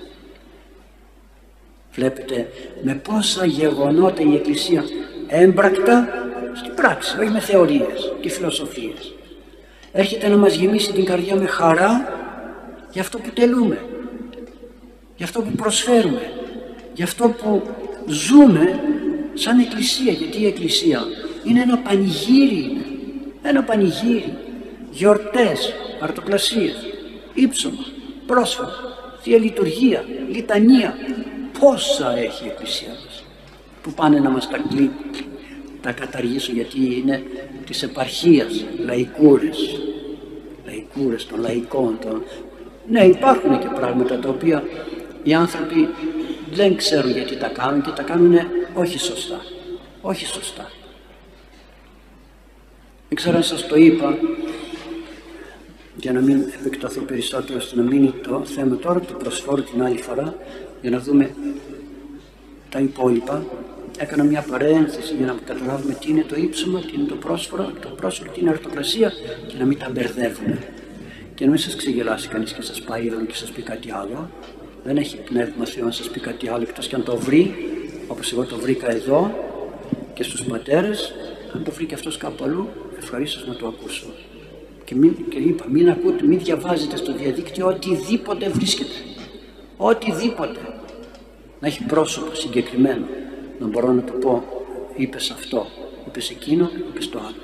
Βλέπετε με πόσα γεγονότα η Εκκλησία έμπρακτα στην πράξη, όχι με θεωρίες και φιλοσοφίες. Έρχεται να μας γεμίσει την καρδιά με χαρά για αυτό που τελούμε, για αυτό που προσφέρουμε, για αυτό που ζούμε σαν Εκκλησία, γιατί η Εκκλησία είναι ένα πανηγύρι, ένα πανηγύρι, γιορτές, αρτοκλασίες, ύψωμα, πρόσφατα, Θεία Λειτουργία, Λιτανία, πόσα έχει η Εκκλησία μας που πάνε να μας τα, κλεί, τα καταργήσουν γιατί είναι της επαρχίας, λαϊκούρες, λαϊκούρες των λαϊκών. Των... Ναι υπάρχουν και πράγματα τα οποία οι άνθρωποι δεν ξέρουν γιατί τα κάνουν και τα κάνουν όχι σωστά, όχι σωστά. Δεν ξέρω αν σας το είπα για να μην επεκταθώ περισσότερο στο να μείνει το θέμα τώρα, το προσφόρω την άλλη φορά για να δούμε τα υπόλοιπα. Έκανα μια παρένθεση για να καταλάβουμε τι είναι το ύψωμα, τι είναι το πρόσφορο, το πρόσφορο, τι είναι αρτοκρασία και να μην τα μπερδεύουμε. Και να μην σας ξεγελάσει κανείς και σας πάει εδώ και σας πει κάτι άλλο. Δεν έχει πνεύμα Θεό να σας πει κάτι άλλο εκτός και αν το βρει, όπως εγώ το βρήκα εδώ και στους πατέρες, αν το βρει και αυτός κάπου αλλού, ευχαρίστως να το ακούσω. Και, μην, και είπα, μην ακούτε, μην διαβάζετε στο διαδίκτυο οτιδήποτε βρίσκεται. Οτιδήποτε να έχει πρόσωπο συγκεκριμένο, να μπορώ να του πω είπες αυτό, είπες εκείνο, είπες το άλλο.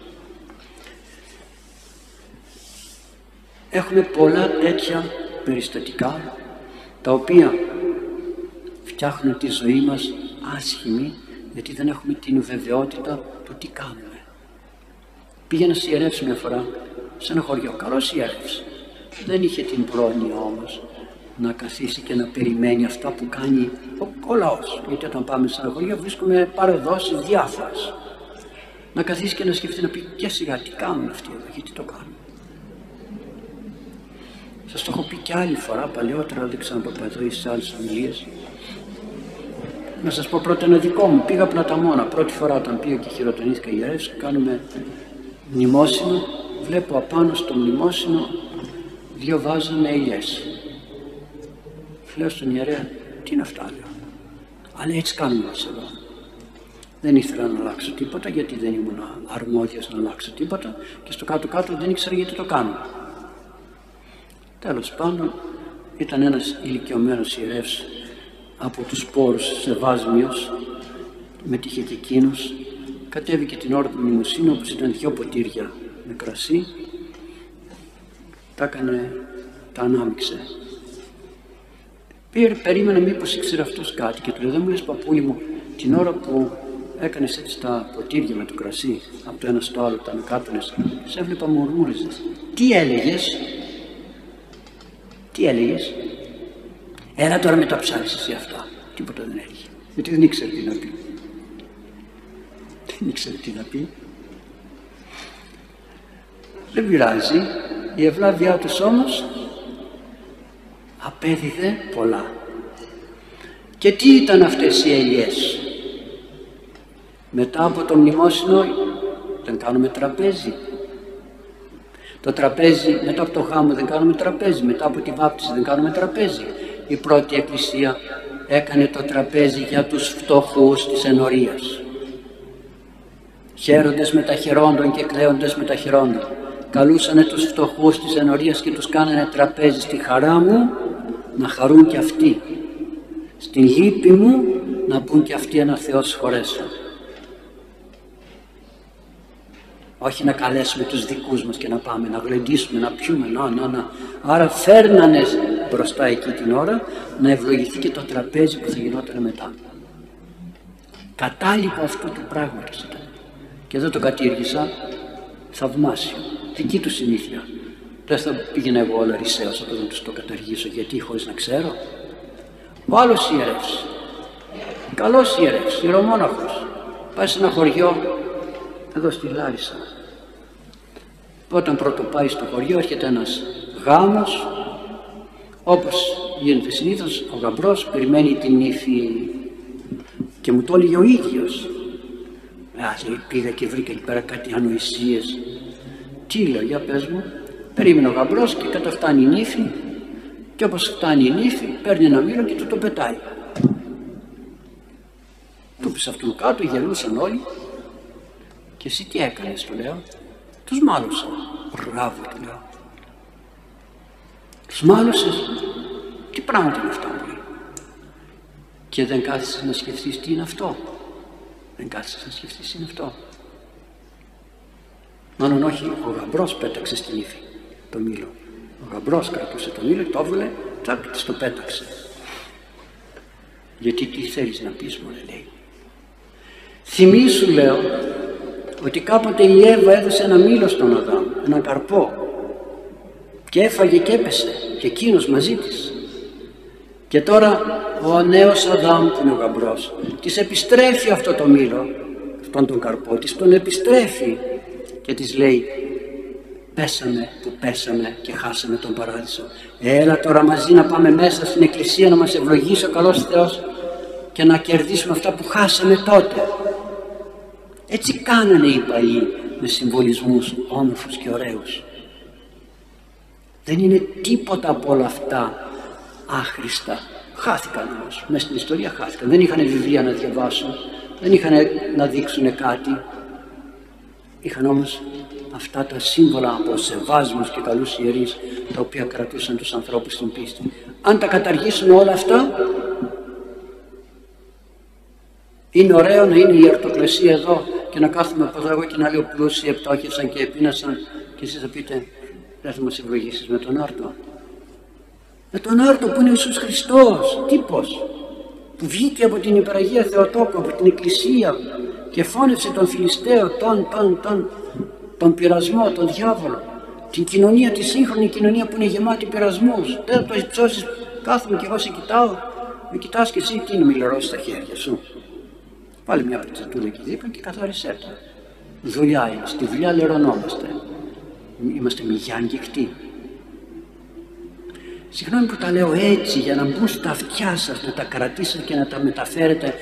Έχουμε πολλά τέτοια περιστατικά τα οποία φτιάχνουν τη ζωή μας άσχημη γιατί δεν έχουμε την βεβαιότητα του τι κάνουμε. Πήγαινα σε ιερεύσει μια φορά σε ένα χωριό, καλός ιερεύς. Δεν είχε την πρόνοια όμως να καθίσει και να περιμένει αυτά που κάνει ο, ο λαός. Γιατί όταν πάμε σε αγωγία βρίσκουμε παρεδόσεις διάφορες. Να καθίσει και να σκεφτεί να πει και σιγά τι κάνουν αυτοί εδώ, γιατί το κάνουν. Σας το έχω πει και άλλη φορά, παλαιότερα δεν ξαναπώ εδώ ή σε άλλες ομιλίες. Να σας πω πρώτα ένα δικό μου. Πήγα πλαταμόνα. Πρώτη φορά όταν πήγα και χειροτονήθηκα ιερεύς, κάνουμε μνημόσυνο. Βλέπω απάνω στο μνημόσυνο δύο βάζανε ελιές. Λέω στον ιερέα, τι είναι αυτά λέω. Αλλά έτσι κάνουμε εδώ. Δεν ήθελα να αλλάξω τίποτα γιατί δεν ήμουν αρμόδιος να αλλάξω τίποτα και στο κάτω-κάτω δεν ήξερα γιατί το κάνω. Τέλος πάντων ήταν ένας ηλικιωμένος ιερεύς από τους πόρους σε Βάσμιος, μετήχε και εκείνος, κατέβηκε την ώρα του μνημοσύνου όπως ήταν δυο ποτήρια με κρασί, τα έκανε, τα ανάμειξε Πήρε, περίμενα μήπως ήξερε αυτός κάτι και του λέει: Δεν μου λες, παππούλη μου, την ώρα που έκανες έτσι τα ποτήρια με το κρασί από το ένα στο άλλο, τα ανακάτωνες, σε έβλεπα μουρμούριζες. Τι έλεγες, τι έλεγες, Έλα τώρα με τα ψάρι εσύ αυτά. Τίποτα δεν έλεγε. Γιατί δεν ήξερε τι να πει. Δεν ήξερε τι να πει. Δεν πειράζει. Η ευλάβειά τους όμως απέδιδε πολλά. Και τι ήταν αυτές οι ελιές; Μετά από το μνημόσυνο δεν κάνουμε τραπέζι. Το τραπέζι, μετά από το γάμο δεν κάνουμε τραπέζι, μετά από τη βάπτιση δεν κάνουμε τραπέζι. Η πρώτη εκκλησία έκανε το τραπέζι για τους φτωχούς της ενορίας. Χαίροντες μεταχειρόντων και κλαίοντες μεταχειρόντων. Καλούσανε τους φτωχούς της ενορίας και τους κάνανε τραπέζι στη χαρά μου να χαρούν και αυτοί. Στην λύπη μου να πούν και αυτοί ένα Θεό χωρέσω. Όχι να καλέσουμε τους δικούς μας και να πάμε να γλεντήσουμε, να πιούμε, να, να, να. Άρα φέρνανε μπροστά εκεί την ώρα να ευλογηθεί και το τραπέζι που θα γινόταν μετά. Κατάλοιπο αυτού του πράγματος ήταν. Και εδώ το κατήργησα θαυμάσιο. Δική του συνήθεια. Δεν θα πήγαινα εγώ όλα ρισαίος από να τους το καταργήσω γιατί χωρίς να ξέρω. Ο άλλος ιερεύς. Καλός ιερεύς, ιερομόναχος. Πάει σε ένα χωριό εδώ στη Λάρισα. Όταν πρώτο πάει στο χωριό έρχεται ένας γάμος όπως γίνεται συνήθως ο γαμπρός περιμένει την ύφη και μου το έλεγε ο ίδιος Α, λέει, πήγα και βρήκα εκεί πέρα κάτι ανοησίες. Τι λέω, για πες μου. Περίμενε ο γαμπρός και καταφτάνει η νύφη και όπως φτάνει η νύφη παίρνει ένα μήλο και του το πετάει. Του πεις αυτόν κάτω, γελούσαν όλοι και εσύ τι έκανες του λέω. Τους μάλωσα. Μπράβο του λέω. Τους μάλωσες. Τι πράγματα είναι αυτά μου Και δεν κάθεσαι να σκεφτείς τι είναι αυτό. Δεν κάθεσαι να σκεφτείς τι είναι αυτό. Μάλλον όχι, ο γαμπρός πέταξε στην ύφη το μήλο. Ο γαμπρός κρατούσε το μήλο, το έβγαλε, τσακ, της το πέταξε. Γιατί τι θέλεις να πεις μου λέει. Θυμήσου λέω ότι κάποτε η Εύα έδωσε ένα μήλο στον Αδάμ, ένα καρπό και έφαγε και έπεσε και εκείνος μαζί της. Και τώρα ο νέος Αδάμ που είναι ο γαμπρός της επιστρέφει αυτό το μήλο, αυτόν τον καρπό της, τον επιστρέφει και της λέει πέσαμε που πέσαμε και χάσαμε τον παράδεισο. Έλα τώρα μαζί να πάμε μέσα στην εκκλησία να μας ευλογήσει ο καλός Θεός και να κερδίσουμε αυτά που χάσαμε τότε. Έτσι κάνανε οι παλιοί με συμβολισμούς όμορφους και ωραίους. Δεν είναι τίποτα από όλα αυτά άχρηστα. Χάθηκαν όμως, μέσα στην ιστορία χάθηκαν. Δεν είχαν βιβλία να διαβάσουν, δεν είχαν να δείξουν κάτι. Είχαν όμως αυτά τα σύμβολα από σεβάσμους και καλούς ιερείς τα οποία κρατούσαν τους ανθρώπους στην πίστη. Αν τα καταργήσουν όλα αυτά είναι ωραίο να είναι η αρτοκλεσία εδώ και να κάθουμε από εδώ εγώ και να λέω πλούσιοι επτόχευσαν και επίνασαν και εσείς θα πείτε δεν θα μας ευλογήσεις με τον Άρτο. Με τον Άρτο που είναι ο Ιησούς Χριστός, τύπος, που βγήκε από την υπεραγία Θεοτόκο, από την Εκκλησία και φώνευσε τον Φιλιστέο, τον, τον, τον, τον πειρασμό, τον διάβολο, την κοινωνία, τη σύγχρονη κοινωνία που είναι γεμάτη πειρασμούς. Δεν το υψώσεις, κάθομαι και εγώ σε κοιτάω, με κοιτάς και εσύ τι είναι μιλερός στα χέρια σου. Βάλε μια πετσετούλα εκεί δίπλα και καθάρισέ τα. Δουλειά είναι. Στη δουλειά λερωνόμαστε. Είμαστε μηγιά αγγικτοί. Συγγνώμη που τα λέω έτσι για να μπουν στα αυτιά σας, να τα κρατήσετε και να τα μεταφέρετε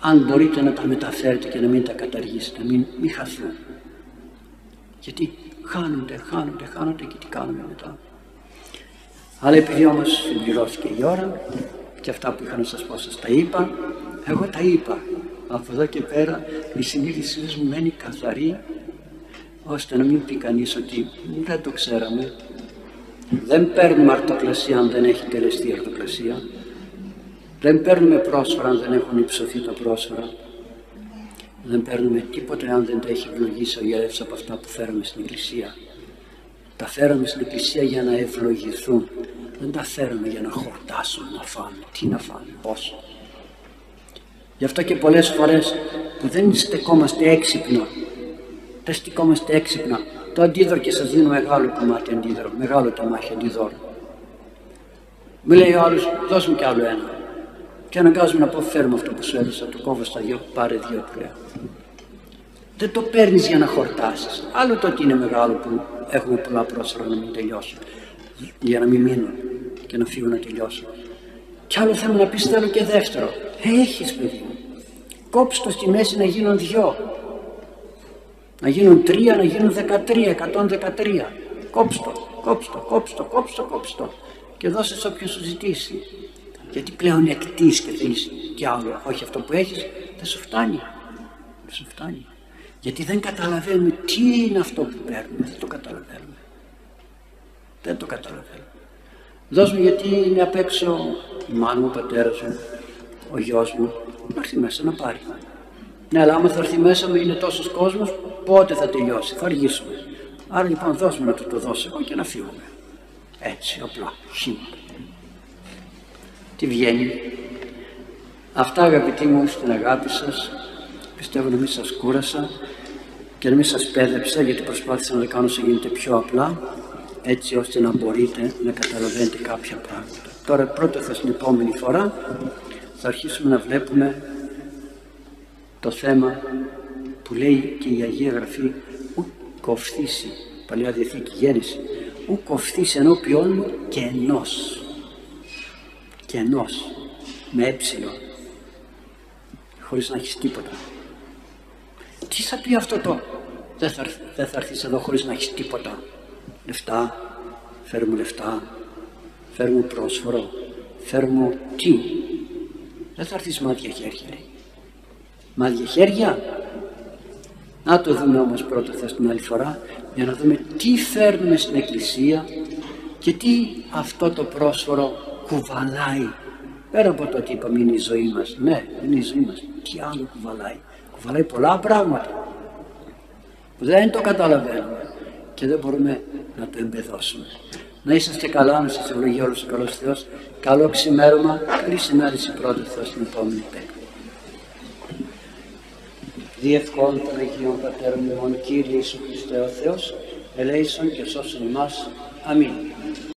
αν μπορείτε να τα μεταφέρετε και να μην τα καταργήσετε, μην, μην χαθούν. Γιατί χάνονται, χάνονται, χάνονται και τι κάνουμε μετά. Αλλά επειδή όμως συμπληρώθηκε η ώρα και αυτά που είχα να σας πω σας τα είπα, εγώ τα είπα. Από εδώ και πέρα η συνείδησή μου μένει καθαρή ώστε να μην πει κανείς ότι δεν το ξέραμε. Δεν παίρνουμε αρτοκλασία αν δεν έχει τελεστεί αρτοκλασία. Δεν παίρνουμε πρόσφαρα αν δεν έχουν υψωθεί τα πρόσφαρα. Δεν παίρνουμε τίποτε αν δεν τα έχει ευλογήσει ο ιερεύς από αυτά που φέραμε στην Εκκλησία. Τα φέραμε στην Εκκλησία για να ευλογηθούν. Δεν τα φέραμε για να χορτάσουν, να φάνε. Τι να φάνε, πόσο. Γι' αυτό και πολλές φορές που δεν στεκόμαστε έξυπνα, δεν στεκόμαστε έξυπνα, το αντίδωρο και σας δίνω μεγάλο κομμάτι αντίδωρο, μεγάλο τεμάχι αντίδωρο. Μου λέει ο άλλος, δώσ' μου κι άλλο ένα. Και αναγκάζομαι να πω φέρουμε αυτό που σου έδωσα, το κόβω στα δυο, πάρε δύο του λέω. Δεν το παίρνεις για να χορτάσεις. Άλλο το ότι είναι μεγάλο που έχουμε πολλά πρόσφατα να μην τελειώσουν. Για να μην μείνουν και να φύγουν να τελειώσουν. Κι άλλο θέμα να πεις θέλω και δεύτερο. Έχεις παιδί μου. Κόψ το στη μέση να γίνουν δυο. Να γίνουν τρία, να γίνουν δεκατρία, εκατόν δεκατρία. Κόψτο, κόψτο, κόψτο, κόψτο, κόψτο. Και δώσε σε όποιον σου ζητήσει. Γιατί πλέον εκτείς και θέλεις κι άλλο. Όχι αυτό που έχεις, δεν σου φτάνει. Δεν σου φτάνει. Γιατί δεν καταλαβαίνουμε τι είναι αυτό που παίρνουμε. Δεν το καταλαβαίνουμε. Δεν το καταλαβαίνουμε. Δώσ' μου γιατί είναι απ' έξω η μάνα μου, ο πατέρας μου, ο γιος μου. Να έρθει μέσα να πάρει. Ναι, αλλά άμα θα έρθει μέσα μου είναι τόσος κόσμος, πότε θα τελειώσει, θα αργήσουμε. Άρα λοιπόν δώσ' μου να του το δώσω εγώ και να φύγουμε. Έτσι, απλά, χύμα. Τι βγαίνει. Αυτά αγαπητοί μου στην αγάπη σας, πιστεύω να μην σας κούρασα και να μην σας πέδεψα γιατί προσπάθησα να το κάνω όσο γίνεται πιο απλά έτσι ώστε να μπορείτε να καταλαβαίνετε κάποια πράγματα. Τώρα πρώτα θα στην επόμενη φορά θα αρχίσουμε να βλέπουμε το θέμα που λέει και η Αγία Γραφή ου κοφθήσει, Παλιά Διαθήκη Γέννηση, ου κοφθήσει ενώπιόν μου και ενός, και ενός, με έψιλο, χωρίς να έχεις τίποτα. Τι θα πει αυτό το, δεν θα, δεν θα έρθεις εδώ χωρίς να έχεις τίποτα λεφτά, φέρουμε λεφτά, φέρουμε πρόσφορο, φέρουμε τι. Δεν θα έρθεις μάτια χέρια. Ρε. Μάτια χέρια; Να το δούμε όμως πρώτα θα την άλλη φορά για να δούμε τι φέρνουμε στην εκκλησία και τι αυτό το πρόσφορο κουβαλάει. Πέρα από το ότι είπαμε είναι η ζωή μας. Ναι, είναι η ζωή μας. Τι άλλο κουβαλάει. Κουβαλάει πολλά πράγματα που δεν το καταλαβαίνουμε και δεν μπορούμε να το εμπεδώσουμε. Να είσαστε καλά, να σας ευλογεί όλος ο καλός Θεός. Καλό ξημέρωμα, καλή συνάντηση πρώτα Θεός στην επόμενη πέμπτη. Διευκόν των Αγίων Πατέρων ημών, Κύριε Ιησού Χριστέ ο Θεός, ελέησον και σώσον ημάς. Αμήν.